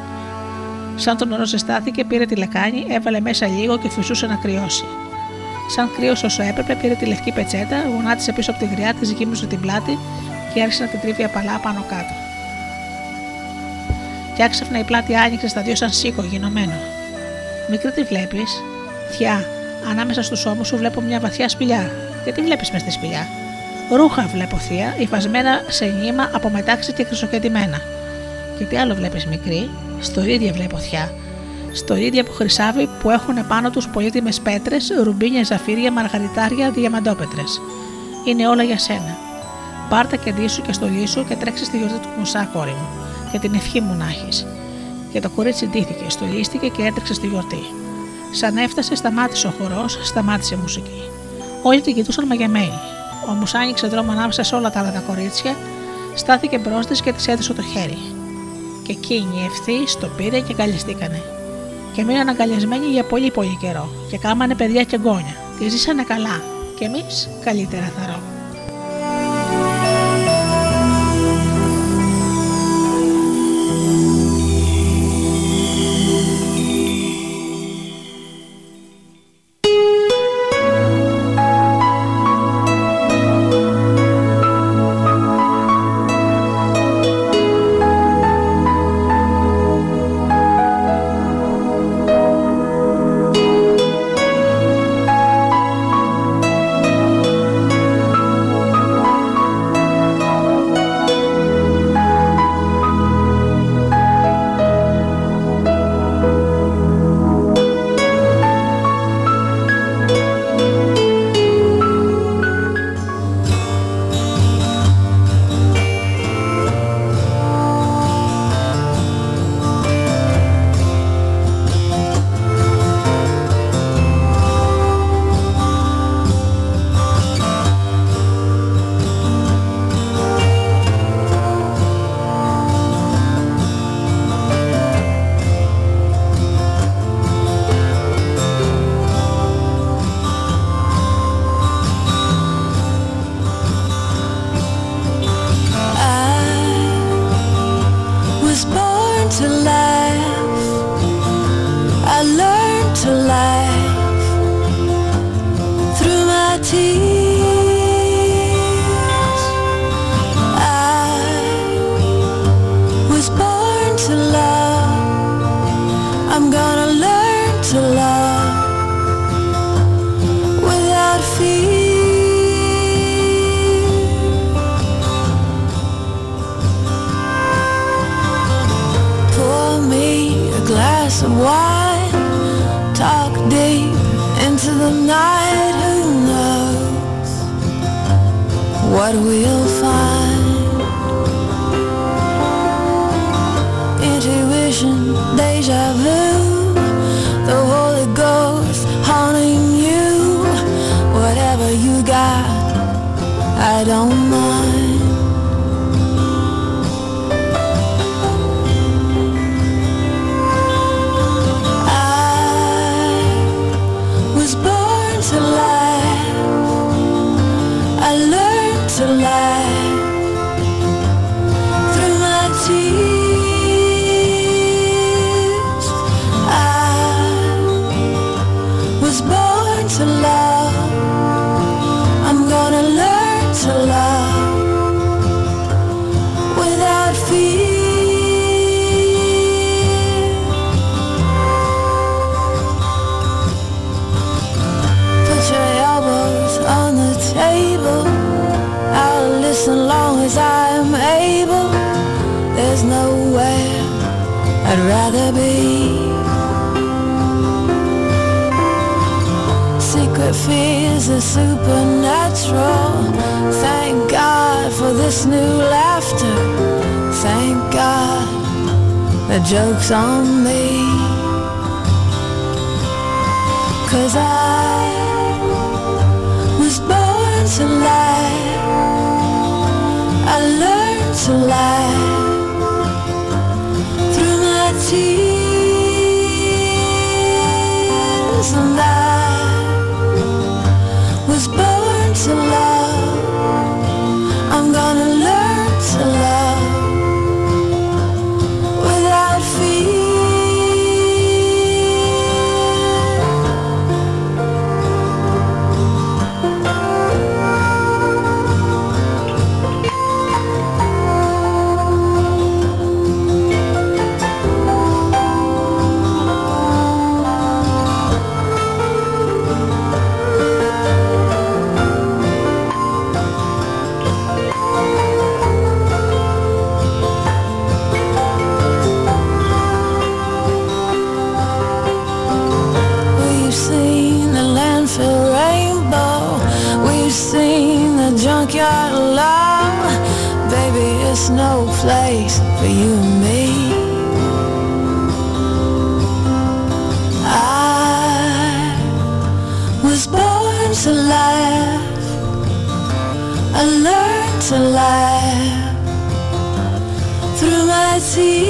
Σαν το νερό ζεστάθηκε, πήρε τη λεκάνη, έβαλε μέσα λίγο και φυσούσε να κρυώσει. Σαν κρύωσε όσο έπρεπε, πήρε τη λευκή πετσέτα, γονάτισε πίσω από τη γριά, της γύμνωσε την πλάτη και άρχισε να την τρίβει απαλά πάνω κάτω. Και άξαφνα η πλάτη άνοιξε στα δύο σαν σίκο γινωμένο. Μικρή τι βλέπεις, θιά, ανάμεσα στους ώμους σου βλέπω μια βαθιά σπηλιά. Γιατί βλέπεις μες στη σπηλιά; Ρούχα βλέπω θεία, υφασμένα σε νήμα από μετάξι και χρυσοκεντημένα. Και τι άλλο βλέπεις μικρή, στορίδια βλέπω θιά. Στορίδια που χρυσάβει που έχουν πάνω τους πολύτιμες πέτρες, ρουμπίνια, ζαφύρια, μαργαριτάρια, διαμαντόπετρες. Είναι όλα για σένα. Πάρτα και ντύσου και στολίσου και τρέξει στη γιορτή του Μουσά, κόρη μου, και την ευχή μου να έχεις. Και το κορίτσι ντύθηκε, στολίστηκε και έτρεξε στη γιορτή. Σαν έφτασε, σταμάτησε ο χορός, σταμάτησε η μουσική. Όλοι την κοιτούσαν μαγεμένοι. Ο Μουσά άνοιξε δρόμο ανάμεσα σε όλα τα άλλα τα κορίτσια, στάθηκε μπρος της και της έδωσε το χέρι. Και εκείνη ευθύ το πήρε και αγκαλιαστήκανε. Και μείναν αγκαλιασμένοι για πολύ πολύ καιρό και κάμανε παιδιά και γκόνια. Και ζήσανε καλά. Και εμείς καλύτερα θαρώ. I to love. I'm gonna learn to love without fear. Put your elbows on the table. I'll listen long as I'm able. There's nowhere I'd rather be. It feels are supernatural. Thank God for this new laughter. Thank God the joke's on me. Cause I was born to lie. I learned to lie through my tears and. alive through my tears.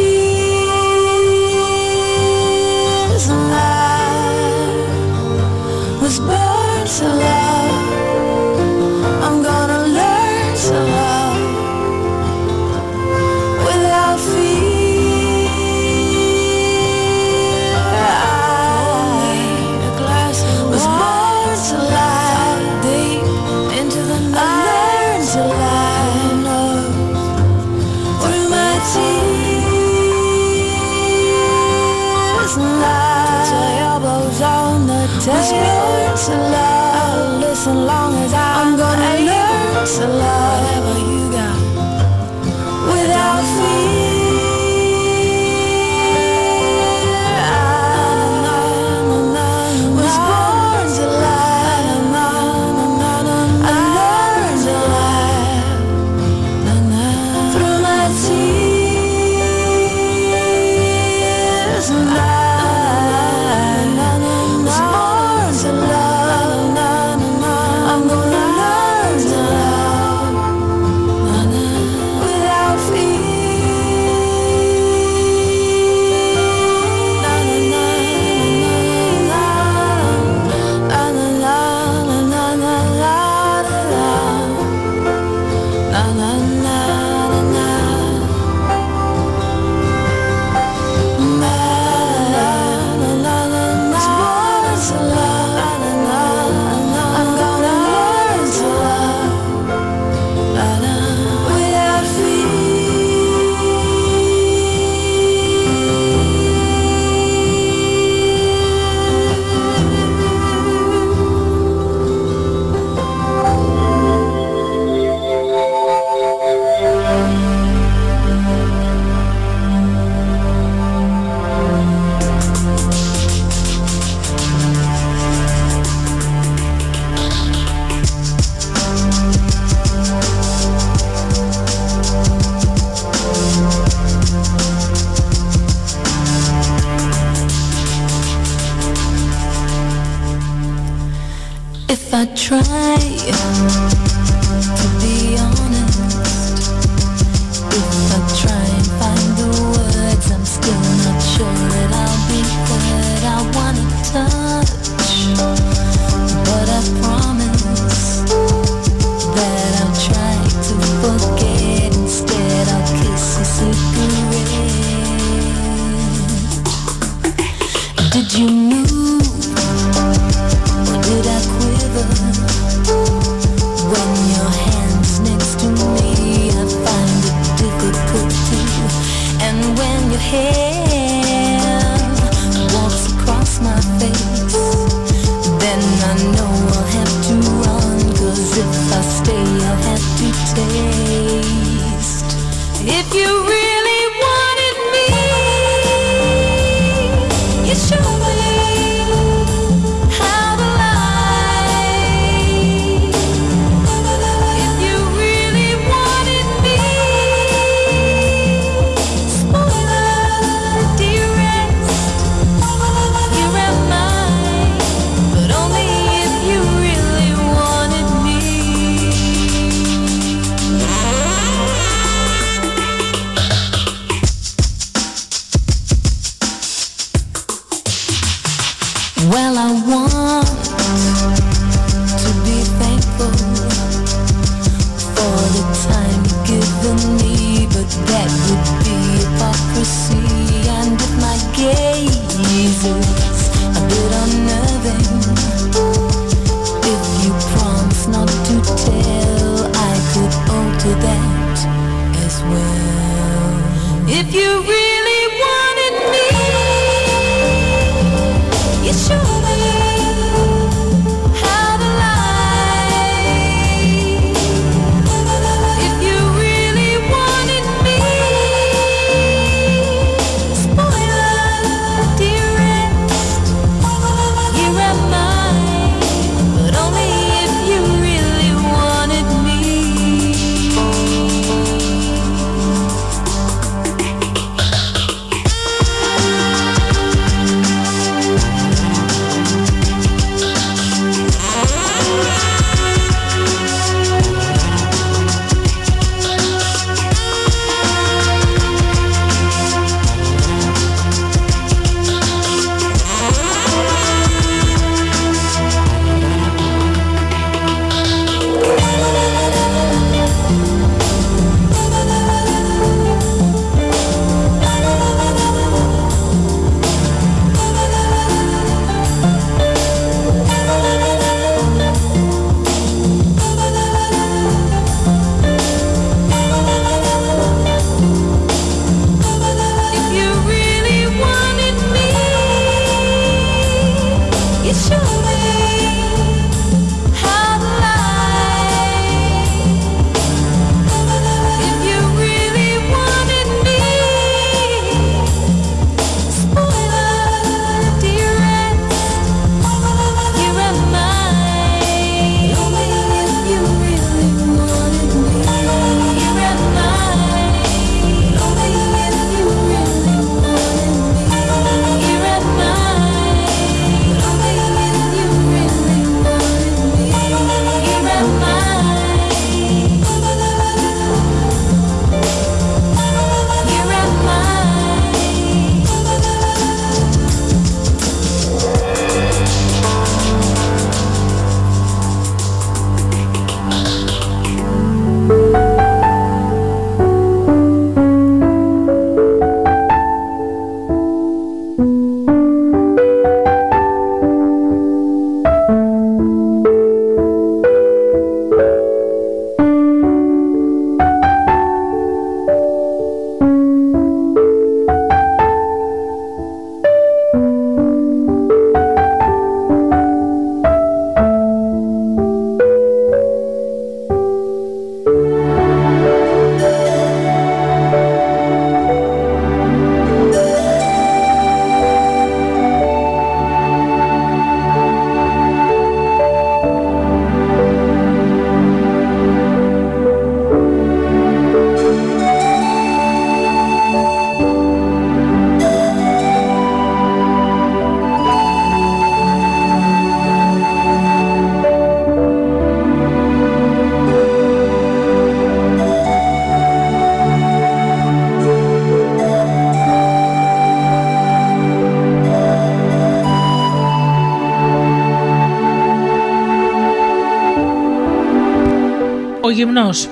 Γυμνός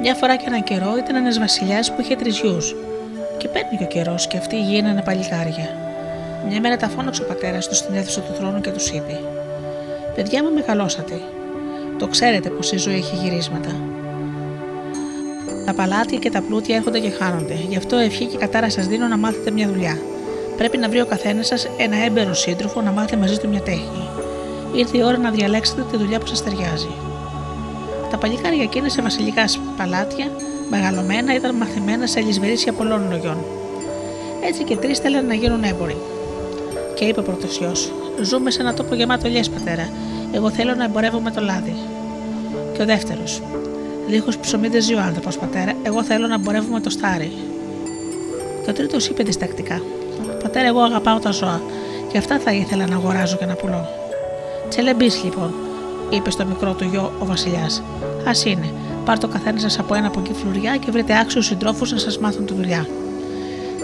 Μια φορά και έναν καιρό ήταν ένας βασιλιάς που είχε τρεις γιους. Και παίρνει και ο καιρός και αυτοί γίνανε παλικάρια. Μια μέρα τα φώναξε ο πατέρας του στην αίθουσα του θρόνου και τους είπε: Παιδιά μου, μεγαλώσατε. Το ξέρετε πως η ζωή έχει γυρίσματα. Τα παλάτια και τα πλούτια έρχονται και χάνονται. Γι' αυτό ευχή και κατάρα σας δίνω να μάθετε μια δουλειά. Πρέπει να βρει ο καθένας σας ένα έμπερο σύντροφο να μάθετε μαζί του μια τέχνη. Ήρθε η ώρα να διαλέξετε τη δουλειά που σας ταιριάζει. Τα παλικάρια εκείνα σε βασιλικά παλάτια, μεγαλωμένα, ήταν μαθημένα σε λησβερίσια πολλών λογιών. Έτσι και τρεις θέλανε να γίνουν έμποροι. Και είπε ο πρώτο γιο: Ζούμε σε ένα τόπο γεμάτο ελιέ, πατέρα. Εγώ θέλω να εμπορεύομαι το λάδι. Και ο δεύτερος: Δίχως ψωμί δεν ζει ο άνθρωπος, πατέρα. Εγώ θέλω να εμπορεύομαι το στάρι. Και ο τρίτος είπε διστακτικά: Πατέρα, εγώ αγαπάω τα ζώα και αυτά θα ήθελα να αγοράζω και να πουλώ. Τσελεμπής λοιπόν, είπε στο μικρό του γιο ο Βασιλιάς. Α είναι, πάρτε ο καθένας σας από ένα από εκεί φλουριά και βρείτε άξιους συντρόφους να σας μάθουν τη δουλειά.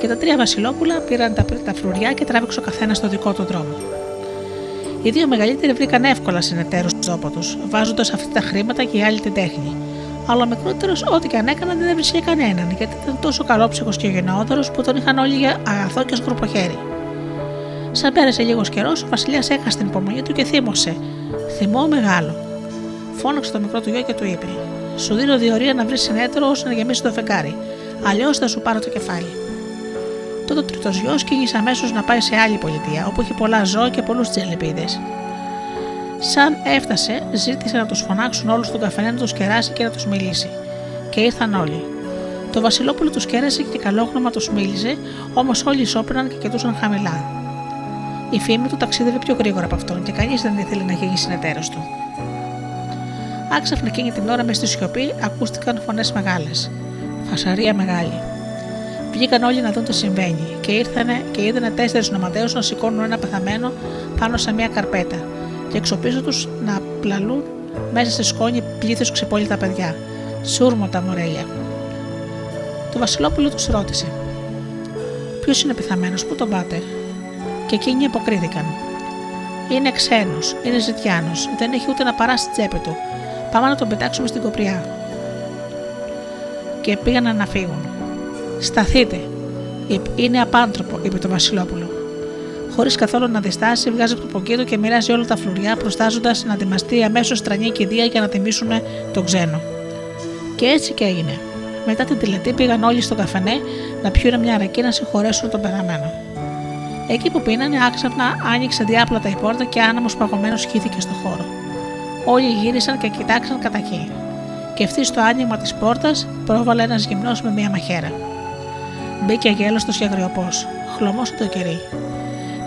Και τα τρία Βασιλόπουλα πήραν τα, τα φλουριά και τράβηξε ο καθένας στο δικό του δρόμο. Οι δύο μεγαλύτεροι βρήκαν εύκολα συνεταίρους στον τόπο τους, βάζοντας αυτά τα χρήματα και οι άλλοι την τέχνη. Αλλά ο μικρότερος, ό,τι και αν έκανε, δεν έβρισκε κανέναν, γιατί ήταν τόσο καλόψυχος και γενναιόδωρος που τον είχαν όλοι για αγαθό και σκροποχέρι. Σαν πέρασε λίγος καιρός, ο Βασιλιάς έχασε την υπομονή του και θύμωσε. Θυμό μεγάλο. Φώναξε το μικρό του γιο και του είπε: Σου δίνω διορία να βρεις συνέτερο ώστε να γεμίσει το φεγγάρι. Αλλιώς θα σου πάρω το κεφάλι. Τότε ο τρίτος γιος κίνησε αμέσως να πάει σε άλλη πολιτεία, όπου είχε πολλά ζώα και πολλούς τζελεπίδες. Σαν έφτασε, ζήτησε να τους φωνάξουν όλους στον καφενέ να τους κεράσει και να τους μιλήσει. Και ήρθαν όλοι. Το Βασιλόπουλο τους κέρασε και καλόγνωμα τους μίλησε, όμως όλοι σώπαιναν και κοιτούσαν χαμηλά. Η φήμη του ταξίδευε πιο γρήγορα από αυτόν και κανείς δεν ήθελε να γίνει συνεταίρος του. Άξαφνα εκείνη την ώρα μες στη σιωπή ακούστηκαν φωνές μεγάλες. Φασαρία μεγάλη. Βγήκαν όλοι να δουν τι συμβαίνει και ήρθανε και είδανε τέσσερις νομαδέου να σηκώνουν ένα πεθαμένο πάνω σε μια καρπέτα και εξωπίσω τους να πλαλούν μέσα σε σκόνη πλήθο ξεπόλυτα παιδιά. Σούρμοτα μορέλια. Το Βασιλόπουλο τους ρώτησε: Ποιος είναι πεθαμένος, πού τον πάτε, και εκείνοι αποκρίθηκαν. Είναι ξένος, είναι ζητιάνος, δεν έχει ούτε να παράσει στη τσέπη του. Πάμε να τον πετάξουμε στην κοπριά. Και πήγαν να φύγουν. Σταθείτε, είναι απάνθρωπο, είπε το Βασιλόπουλο. Χωρίς καθόλου να διστάσει, βγάζει από το ποκέτο και μοιράζει όλα τα φλουριά, προστάζοντας να ετοιμαστεί αμέσως στρανή κηδεία για να τιμήσουν τον ξένο. Και έτσι και έγινε. Μετά την τελετή πήγαν όλοι στο καφενέ να πιούν μια αρακή να συγχωρέσουν τον πεθαμένο. Εκεί που πίνανε, άξαφνα άνοιξε διάπλατα η πόρτα και άναμο παγωμένος χύθηκε στο χώρο. Όλοι γύρισαν και κοιτάξαν κατά εκεί. Και ευθύς στο άνοιγμα της πόρτας πρόβαλε ένας γυμνός με μία μαχαίρα. Μπήκε αγέλαστο και αγριοπό, χλωμό το κερί.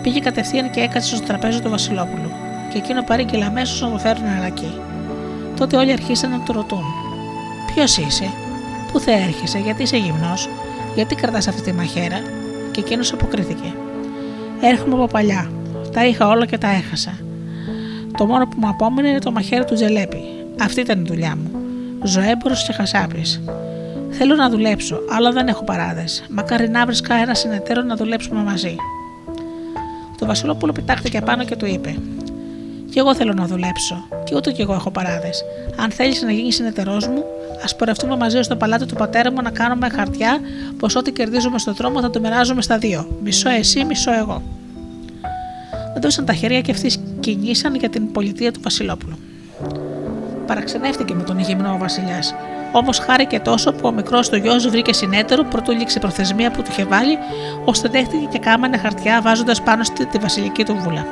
Πήγε κατευθείαν και έκατσε στο τραπέζι του Βασιλόπουλου, και εκείνο παρήγγειλε αμέσως να το φέρουν αρακή. Τότε όλοι αρχίσαν να του ρωτούν: Ποιος είσαι, Πού θα έρχεσαι, Γιατί είσαι γυμνός, Γιατί κρατάς αυτή τη μαχαίρα, και εκείνος αποκρίθηκε: Έρχομαι από παλιά. Τα είχα όλα και τα έχασα. Το μόνο που μου απόμενε είναι το μαχαίρι του Τζελέπη. Αυτή ήταν η δουλειά μου. Ζωέμπορος και χασάπης. Θέλω να δουλέψω, αλλά δεν έχω παράδες. Μακάρι να βρίσκα ένα συνεταίρο να δουλέψουμε μαζί. Το Βασιλόπουλο πετάχτηκε πάνω και του είπε: Κι εγώ θέλω να δουλέψω, και ούτε κι εγώ έχω παράδες. Αν θέλεις να γίνεις συνεταιρός μου, ας πορευτούμε μαζί στο παλάτι του πατέρα μου να κάνουμε χαρτιά πως ό,τι κερδίζουμε στον δρόμο θα το μοιράζουμε στα δύο. Μισό εσύ, μισό εγώ. Δώσαν τα χέρια και αυτοί κινήσαν για την πολιτεία του Βασιλόπουλου. Παραξενεύτηκε με τον ηγεμνό ο Βασιλιάς, Όμως χάρηκε τόσο που ο μικρός του γιος βρήκε συνέτερο πρωτού λήξει προθεσμία που του είχε βάλει, ώστε δέχτηκε και κάμανε χαρτιά βάζοντας πάνω στη τη βασιλική του βούλα.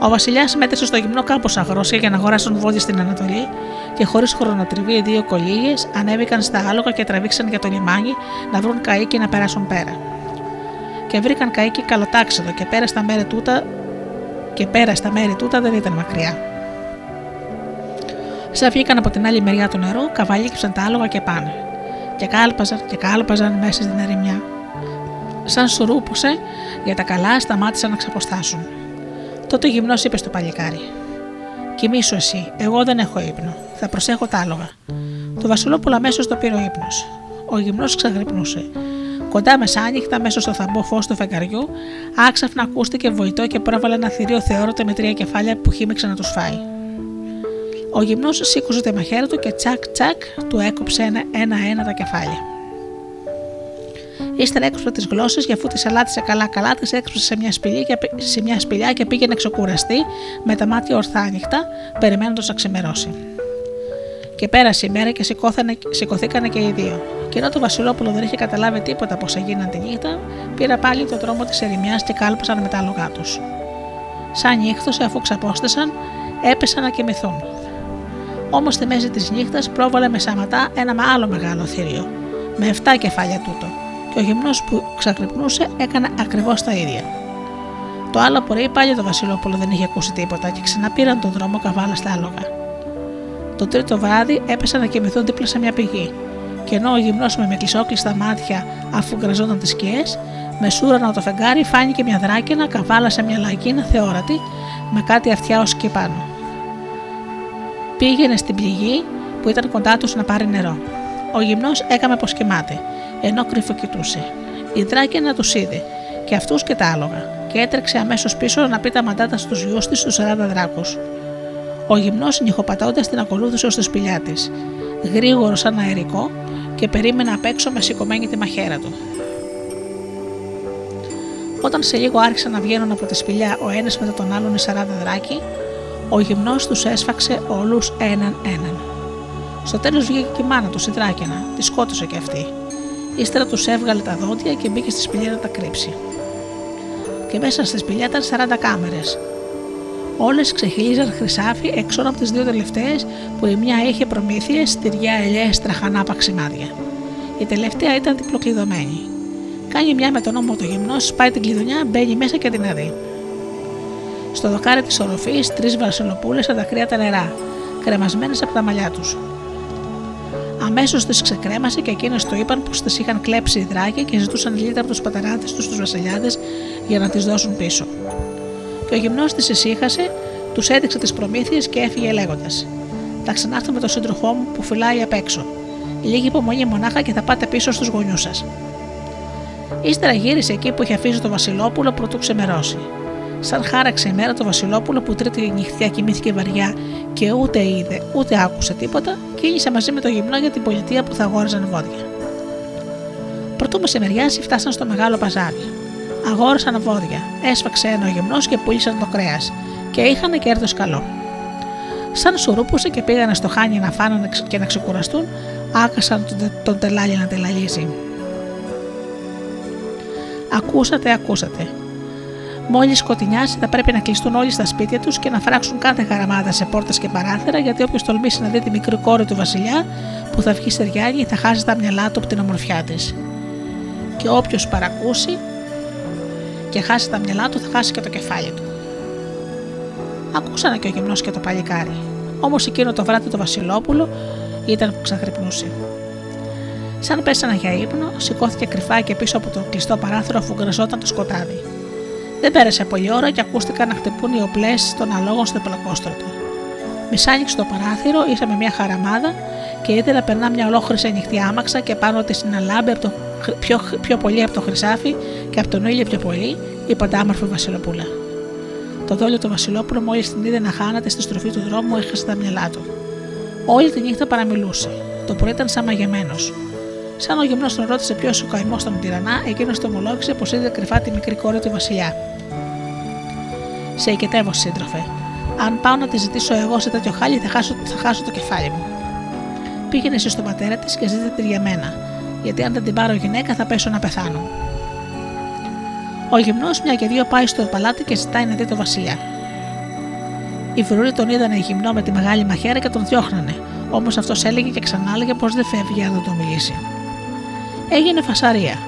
Ο Βασιλιάς μέτρησε στο γυμνό κάπω αγρόσια για να αγοράσουν βόδια στην Ανατολή και χωρίς χρονοτριβή οι δύο κολύγες ανέβηκαν στα άλογα και τραβήξαν για το λιμάνι να βρουν καίκι να περάσουν πέρα. Και βρήκαν καίκι καλοτάξιδο και πέρα στα μέρη τούτα και πέρα στα μέρη τούτα δεν ήταν μακριά. Σαν βγήκαν από την άλλη μεριά του νερού, καβαλίκεψαν τα άλογα και πάνε. Και κάλπαζαν και κάλπαζαν μέσα στην ερημιά. Σαν σουρούπωσε, για τα καλά σταμάτησαν να ξαποστάσουν. Τότε ο γυμνός είπε στο παλικάρι: Κοιμήσου εσύ, εγώ δεν έχω ύπνο. Θα προσέχω τα άλογα. Το Βασιλόπουλο αμέσως το πήρε ο ύπνος. Ο γυμνός ξαγρυπνούσε. Κοντά μεσάνυχτα, μέσα στο θαμπό φως του φεγγαριού, άξαφνα ακούστηκε βοητό και πρόβαλε ένα θηρίο θεόρωτε με τρία κεφάλια που χύμηξε να τους φάει. Ο γυμνός σήκωσε τη μαχαίρα του και τσακ τσακ του έκοψε ένα-ένα τα κεφάλια. Ύστερα έκοψε τις γλώσσες και αφού τις αλάτισε καλά-καλά, τις έκοψε σε μια, σπηλιά και, σε μια σπηλιά και πήγε να ξεκουραστεί με τα μάτια ορθά ανοιχτά, περιμένοντας να ξημερώσει. Και πέρασε η μέρα και σηκωθήκανε και οι δύο. Και ενώ το Βασιλόπουλο δεν είχε καταλάβει τίποτα πώς έγιναν τη νύχτα, πήρα πάλι τον δρόμο της ερημιάς και κάλπασαν με τα άλογά τους. Σαν νύχτωσε, αφού ξαπόστασαν, έπεσαν να κοιμηθούν. Όμως στη μέση της νύχτας πρόβαλε με σαματά ένα άλλο μεγάλο θηρίο, με 7 κεφάλια τούτο, και ο γυμνός που ξακρυπνούσε έκανε ακριβώς τα ίδια. Το άλλο πρωί πάλι το Βασιλόπουλο δεν είχε ακούσει τίποτα και ξαναπήραν τον δρόμο καβάλα στα άλογα. Το τρίτο βράδυ έπεσαν να κοιμηθούν δίπλα σε μια πηγή, και ενώ ο γυμνός με μεγκλισόκλειστα μάτια αφού γκραζόταν τις σκιές, με σούρανο το φεγγάρι φάνηκε μια δράκαινα καβάλα σε μια λαϊκίνα θεόρατη με κάτι αυτιά ως και πάνω. Πήγαινε στην πληγή που ήταν κοντά τους να πάρει νερό. Ο γυμνός έκαμε πως κοιμάται, ενώ κρυφοκοιτούσε. Η δράκαινα τους είδε, και αυτούς και τα άλογα, και έτρεξε αμέσως πίσω να πει τα μαντάτα στους γιους της του 40 δράκους. Ο γυμνός νυχοπατώντα την ακολούθησε ως τη σπηλιά της, γρήγορο σαν αερικό και περίμενε απ' έξω με σηκωμένη τη μαχαίρα του. Όταν σε λίγο άρχισαν να βγαίνουν από τη σπηλιά ο ένας μετά τον άλλον οι 40 δράκοι, ο γυμνός τους έσφαξε όλους έναν έναν. Στο τέλος βγήκε και η μάνα του, η δράκαινα, τη σκότωσε και αυτή. Ύστερα τους έβγαλε τα δόντια και μπήκε στη σπηλιά να τα κρύψει. Και μέσα στη σπηλιά ήταν 40 κάμερες. Όλες ξεχύλιζαν χρυσάφι έξω από τις δύο τελευταίες που η μια είχε προμήθειες, τυριά, ελιές, τραχανά παξιμάδια. Η τελευταία ήταν διπλοκλειδωμένη. Κάνει μια με τον νόμο του γυμνός, σπάει την κλειδονιά, μπαίνει μέσα και την αδεί. Στο δοκάρι της οροφής, τρεις βασιλοπούλες τα τα νερά, κρεμασμένες από τα μαλλιά τους. Αμέσως τις ξεκρέμασε και εκείνες το είπαν πως τις είχαν κλέψει οι δράκοι και ζητούσαν λίτα από τους πατεράδες τους τους βασιλιάδες για να τις δώσουν πίσω. Και ο γυμνός τι ησύχασε, τους έδειξε τις προμήθειες και έφυγε λέγοντας: Θα ξανάρθω με τον σύντροφό μου που φυλάει απ' έξω. Λίγη υπομονή μονάχα και θα πάτε πίσω στους γονιούς σας. Ύστερα γύρισε εκεί που είχε αφήσει το Βασιλόπουλο πρωτού ξεμερώσει. Σαν χάραξε η μέρα το Βασιλόπουλο που τρίτη νυχτιά κοιμήθηκε βαριά και ούτε είδε ούτε άκουσε τίποτα, κίνησε μαζί με το γυμνό για την πολιτεία που θα αγόραζαν βόδια. Πρωτού μεσημεριάσει φτάσαν στο μεγάλο παζάρι. Αγόρασαν βόδια, έσφαξε ένα ο γυμνός και πούλησαν το κρέας και είχαν κέρδος καλό. Σαν σουρούπουσε και πήγανε στο χάνι να φάνε και να ξεκουραστούν, άκασαν τον, τον τελάλι να τελαλίζει. Ακούσατε, ακούσατε. Μόλις σκοτεινιάσει, θα πρέπει να κλειστούν όλοι στα σπίτια τους και να φράξουν κάθε χαραμάδα σε πόρτες και παράθυρα, γιατί όποιος τολμήσει να δει τη μικρή κόρη του Βασιλιά που θα βγει στεριάνι θα χάσει τα μυαλά του από την ομορφιά της. Και όποιος παρακούσει και χάσει τα μυαλά του, θα χάσει και το κεφάλι του. Ακούσανε και ο γυμνός και το παλικάρι. Όμως εκείνο το βράδυ το Βασιλόπουλο ήταν που ξαχρυπνούσε. Σαν πέσανε για ύπνο, σηκώθηκε κρυφά και πίσω από το κλειστό παράθυρο αφού γκραζόταν το σκοτάδι. Δεν πέρασε πολλή ώρα και ακούστηκαν να χτυπούν οι οπλές των αλόγων στο πλακόστρωτο. Μισάνοιξε το παράθυρο, ήρθε με μια χαραμάδα και είδε να περνά μια ολόκληρη ανοιχτή άμαξα και πάνω της συναλάμπη από το, πιο, πιο πολύ από το χρυσάφι και από τον ήλιο πιο πολύ η παντάμορφη Βασιλοπούλα. Το δόλιο του Βασιλόπουλο, μόλις την είδε να χάνεται στη στροφή του δρόμου, έχασε τα μυαλά του. Όλη τη νύχτα παραμιλούσε. Το πρωί ήταν σαν μαγεμένος. Σαν ο γυμνός τον ρώτησε ποιος ο καημός τον τυρανά, εκείνος το ομολόγησε πως είδε κρυφά τη μικρή κόρη του Βασιλιά. Σε οικετεύω, σύντροφε. Αν πάω να τη ζητήσω εγώ σε τέτοιο χάλι, θα χάσω, θα χάσω το κεφάλι μου. Πήγαινε εσύ στον πατέρα της και ζήτησε τη για μένα, γιατί αν δεν την πάρω γυναίκα θα πέσω να πεθάνω. Ο γυμνός μια και δύο πάει στο παλάτι και ζητάει να δει το Βασιλιά. Οι βρουροί τον είδανε γυμνό με τη μεγάλη μαχαίρα και τον διώχνανε, όμως αυτός έλεγε και ξανά έλεγε πως δεν φεύγει αν δεν το μιλήσει. Έγινε φασαρία.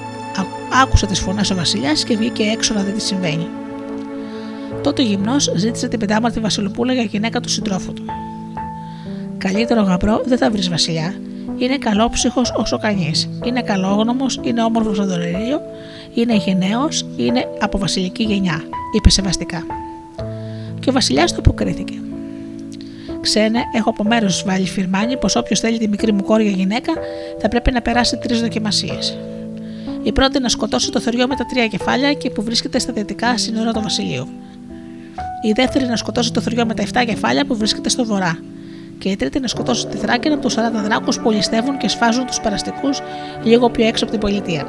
Άκουσε τις φωνές ο Βασιλιάς και βγήκε έξω να δει τι συμβαίνει. Τότε ο γυμνός ζήτησε την πεντάμαρτη Βασιλοπούλα για γυναίκα του συντρόφου του. Καλύτερο γαμπρό δεν θα βρεις Βασιλιά. Είναι καλόψυχος όσο κανείς. Είναι καλόγνωμος, είναι όμορφος σαν τον ήλιο, είναι γενναίο, είναι από βασιλική γενιά, είπε σεβαστικά. Και ο Βασιλιάς του αποκρίθηκε. Ξένε, έχω από μέρο βάλει φιρμάνι πως όποιος θέλει τη μικρή μου κόρη για γυναίκα θα πρέπει να περάσει τρεις δοκιμασίες. Η πρώτη να σκοτώσει το θεριό με τα τρία κεφάλια και που βρίσκεται στα δυτικά σύνορα του βασιλείου. Η δεύτερη να σκοτώσει το θεριό με τα 7 κεφάλια που βρίσκεται στο βορρά. Και η τρίτη να σκοτώσει τη θράκη από τους 40 δράκου που ληστεύουν και σφάζουν τους περαστικούς λίγο πιο έξω από την πολιτεία.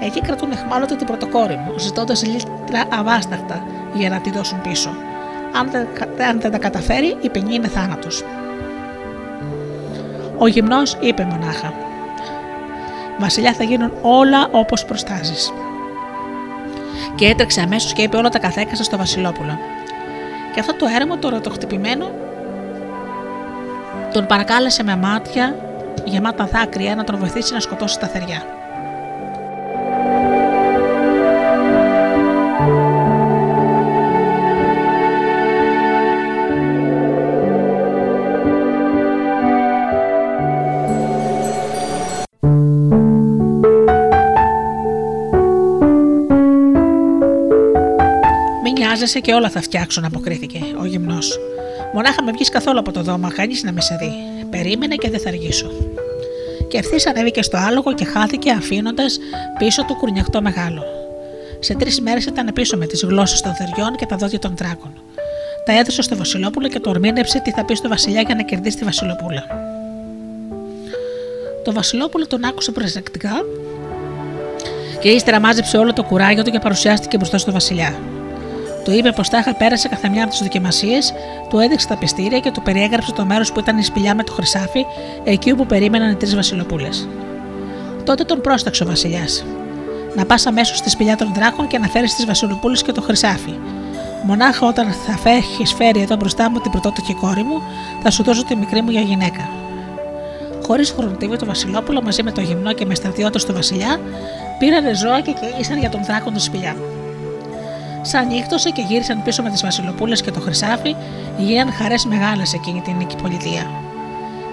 Εκεί κρατούν εχμάλωτα την πρωτοκόρη μου, ζητώντας λίτρα αβάσταχτα για να τη δώσουν πίσω. Αν δεν, αν δεν τα καταφέρει, η ποινή είναι θάνατος. Ο γυμνός είπε μονάχα: Βασιλιά θα γίνουν όλα όπως προστάζεις. Και έτρεξε αμέσως και είπε όλα τα καθέκαστα στο Βασιλόπουλο. Και αυτό το έρμο το ρωτοχτυπημένο τον παρακάλεσε με μάτια γεμάτα δάκρυα να τον βοηθήσει να σκοτώσει τα θεριά. Νοιάζεσαι και όλα θα φτιάξουν, αποκρίθηκε ο γυμνός. Μονάχα με βγεις καθόλου από το δώμα, κανεί να με σε δει. Περίμενε και δεν θα αργήσω. Και ευθύς ανέβηκε στο άλογο και χάθηκε αφήνοντας πίσω του κουρνιαχτό μεγάλο. Σε τρεις μέρες ήταν πίσω με τις γλώσσες των θεριών και τα δόντια των τράκων. Τα έδωσε στο Βασιλόπουλο και το ορμήνεψε τι θα πει στο Βασιλιά για να κερδίσει τη Βασιλοπούλα. Το Βασιλόπουλο τον άκουσε προσεκτικά και ύστερα μάζεψε όλο το κουράγιο του και παρουσιάστηκε μπροστά στο Βασιλιά. Του είπε πως τάχα πέρασε καθ' μια από τις δοκιμασίες, του έδειξε τα πιστήρια και του περιέγραψε το μέρος που ήταν η σπηλιά με το χρυσάφι, εκεί όπου περίμεναν οι τρεις Βασιλοπούλες. Τότε τον πρόσταξε ο Βασιλιάς. Να πας αμέσως στη σπηλιά των δράκων και να φέρεις τις Βασιλοπούλες και το χρυσάφι. Μονάχα όταν θα έχει φέρει εδώ μπροστά μου την πρωτότοκη κόρη μου, θα σου δώσω τη μικρή μου για γυναίκα. Χωρίς χρονοτίβη, το Βασιλόπουλο μαζί με το γυμνό και με στρατιώτες του Βασιλιά πήραν ζώα και κυνήγησαν για τον δράκον του σπηλιά. Σαν νύχτωσε και γύρισαν πίσω με τις Βασιλοπούλες και το χρυσάφι, γίναν χαρές μεγάλες εκείνη την νίκη πολιτεία.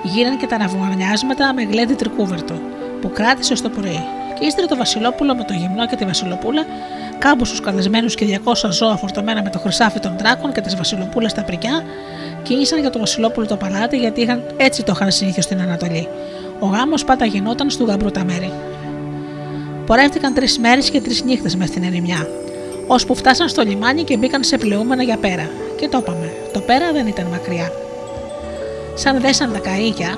Γίναν και τα ναυμανιάσματα με γλέντι τρικούβερτο, που κράτησε στο πρωί. Και ύστερα το Βασιλόπουλο με το γυμνό και τη Βασιλοπούλα, κάμποσου καλεσμένους και 200 ζώα φορτωμένα με το χρυσάφι των δράκων και τις Βασιλοπούλες στα πρικιά, κίνησαν για το Βασιλόπουλο το παλάτι γιατί είχαν, έτσι το είχαν συνήθως στην Ανατολή. Ο γάμος πάντα γινόταν στου γαμπρού τα μέρη. Πορεύτηκαν τρεις μέρες και τρεις νύχτες μες στην ερημιά, ώσπου φτάσαν στο λιμάνι και μπήκαν σε πλεούμενα για πέρα. Και το είπαμε, το πέρα δεν ήταν μακριά. Σαν δέσαν τα καΐκια,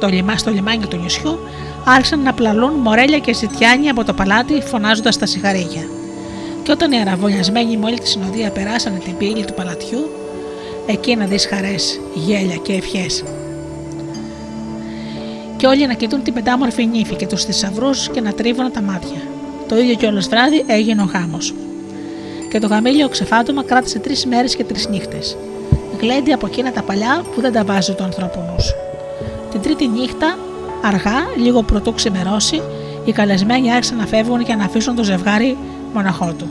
το λιμά, στο λιμάνι του νησιού, άρχισαν να πλαλούν μορέλια και ζητιάνια από το παλάτι, φωνάζοντας τα σιγαρίγια. Και όταν οι αραβωνιασμένοι με όλη τη συνοδεία περάσανε την πύλη του παλατιού, εκεί να δεις χαρές, γέλια και ευχές. Και όλοι να κοιτούν την πεντάμορφη νύφη και τους θησαυρούς και να τρίβουν τα μάτια. Το ίδιο κιόλας βράδυ έγινε ο γάμος. Και το γαμήλιο ξεφάτωμα κράτησε τρεις μέρες και τρεις νύχτες. Γλέντι από εκείνα τα παλιά που δεν τα βάζει το ανθρώπου νους. Την τρίτη νύχτα, αργά, λίγο πρωτού ξημερώσει, οι καλεσμένοι άρχισαν να φεύγουν και να αφήσουν το ζευγάρι μοναχό του.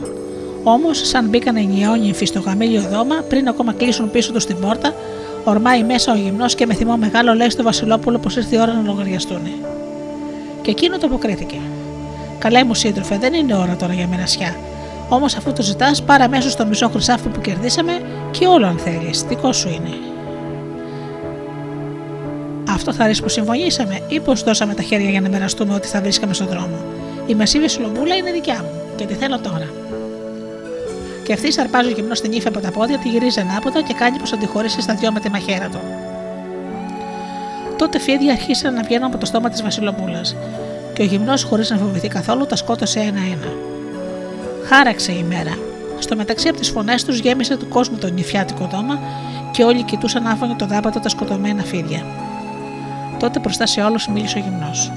Όμως, σαν μπήκαν οι νιόνυμφοι στο γαμήλιο δώμα, πριν ακόμα κλείσουν πίσω τους την πόρτα, ορμάει μέσα ο γυμνός και με θυμό μεγάλο λέει στο Βασιλόπουλο πως ήρθε η ώρα να λογαριαστούν. Και εκείνο το αποκρίθηκε. Καλέ μου σύντροφε, δεν είναι ώρα τώρα για μερασιά. Όμως αφού το ζητάς, πάρε αμέσως το μισό χρυσάφι που κερδίσαμε και όλο αν θέλεις. Δικό σου είναι. Αυτό θα ρίξει που συμφωνήσαμε, ή πως δώσαμε τα χέρια για να μοιραστούμε ό,τι θα βρίσκαμε στον δρόμο. Η μεσίβη σλομπούλα είναι δικιά μου και τη θέλω τώρα. Και αυτή σαρπάζει ο γυμνός στην ύφη από τα πόδια, τη γυρίζει ανάποδα και κάνει πως αντιχωρήσει στα δυο με τη μαχαίρα του. Τότε φίδια αρχίσαν να βγαίνουν από το στόμα της Βασιλοπούλα, και ο γυμνός, χωρίς να φοβηθεί καθόλου, τα σκότωσε ένα-ένα. Χάραξε η μέρα. Στο μεταξύ από τις φωνές τους γέμισε του κόσμου το νυφιάτικο δώμα και όλοι κοιτούσαν άφωνοι το δάπατο τα σκοτωμένα φίδια. Τότε μπροστά σε όλους μίλησε ο γυμνός.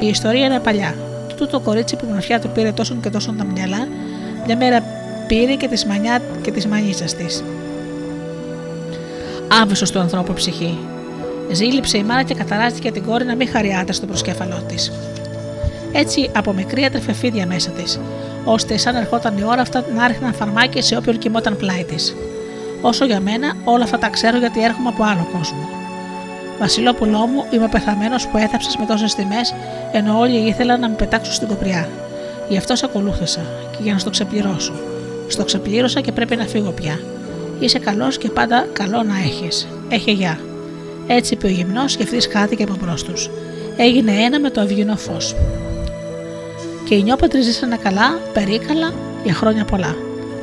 Η ιστορία είναι παλιά. Τούτο το κορίτσι που η του πήρε τόσο και τόσο τα μυαλά, μια μέρα πήρε και τη μανιά και τη μανίτσα της. Άβυσο του ανθρώπου ψυχή. Ζήλιψε η μάνα και καταράστηκε την κόρη να μην χαριάται στο προσκέφαλό της. Έτσι από μικρή έτρεφε φίδια μέσα της, ώστε σαν ερχόταν η ώρα αυτά να άρχιναν φαρμάκια σε όποιον κοιμόταν πλάι της. Όσο για μένα, όλα αυτά τα ξέρω γιατί έρχομαι από άλλο κόσμο. Βασιλόπουλό μου, είμαι πεθαμένος που έθαψες με τόσες τιμές, ενώ όλοι ήθελαν να με πετάξουν στην κοπριά. Γι' αυτό σε ακολούθησα και για να στο ξεπληρώσω. Στο ξεπλήρωσα και πρέπει να φύγω πια. Είσαι καλός και πάντα καλό να έχεις. Έχε γεια. Έτσι είπε ο γυμνός και αυτής χάθηκε από μπρος τους. Έγινε ένα με το αυγινό φως. Και οι νιόπατρε ζήσανε καλά, περίκαλα, για χρόνια πολλά.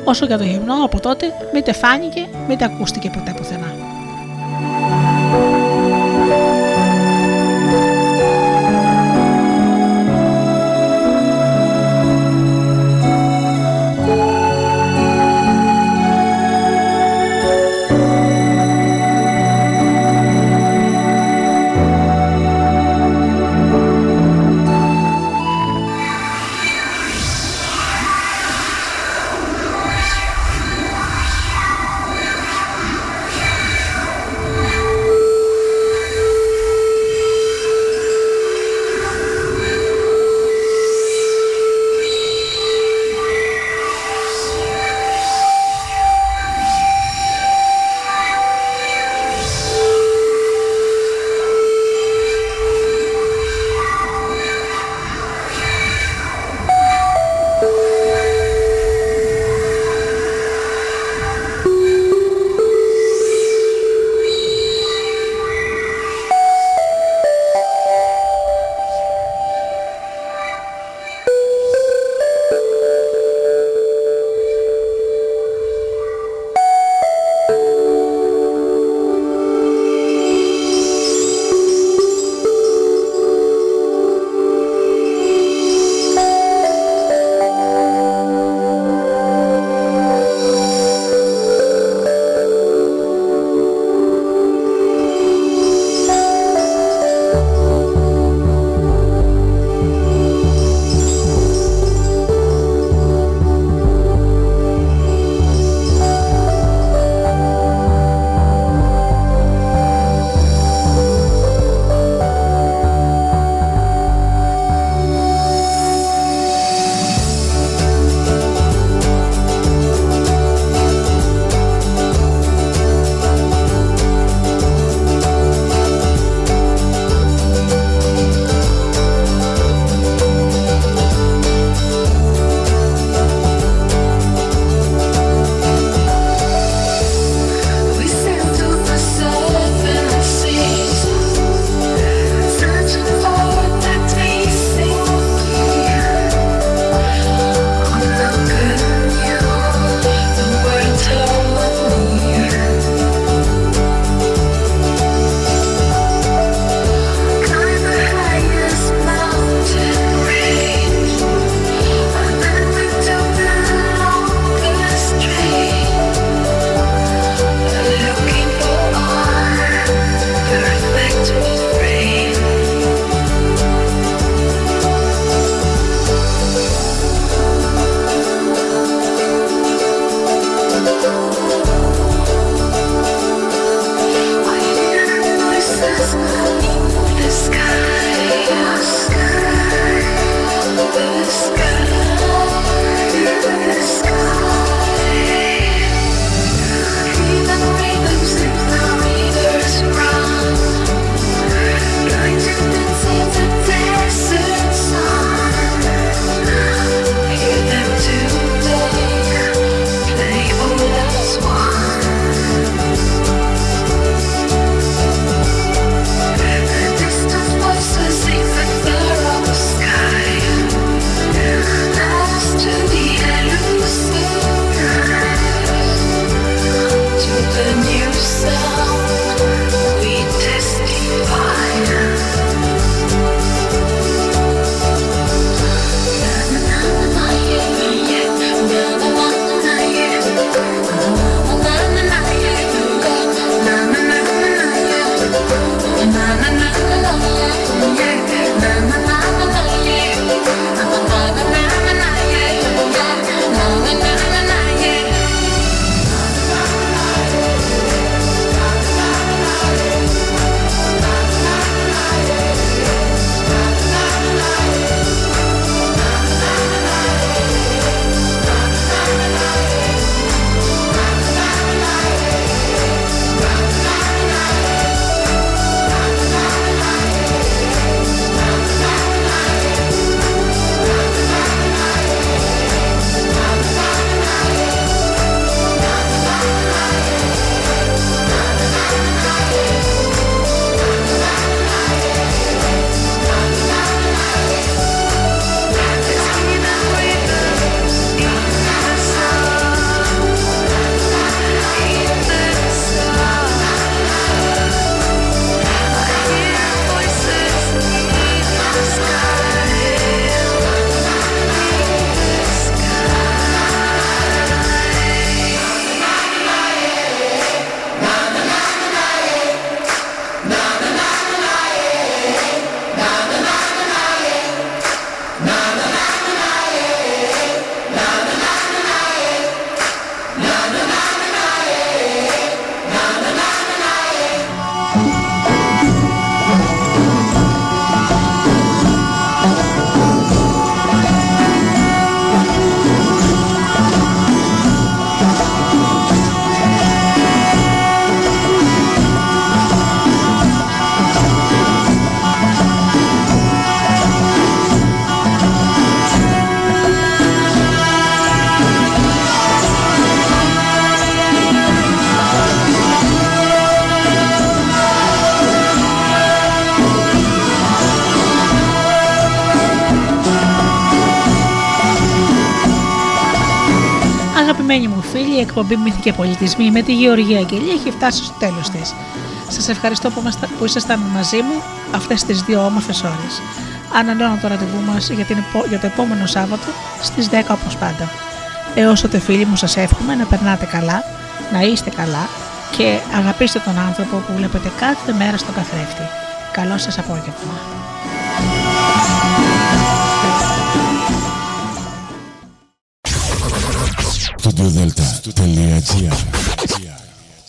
Όσο για το γυμνό από τότε, μήτε φάνηκε, μήτε ακούστηκε ποτέ πουθενά. Εκπομπή Μύθοι και Πολιτισμοί με τη Γεωργία Αγγελία έχει φτάσει στο τέλος της. Σας ευχαριστώ που, που ήσασταν μαζί μου αυτές τις δύο όμορφες ώρες. Ανανεώνω το ραντεβού μας για, για το επόμενο Σάββατο στις 10 όπως πάντα. Έως τότε φίλοι μου σας εύχομαι να περνάτε καλά, να είστε καλά και αγαπήστε τον άνθρωπο που βλέπετε κάθε μέρα στον καθρέφτη. Καλό σας απόγευμα.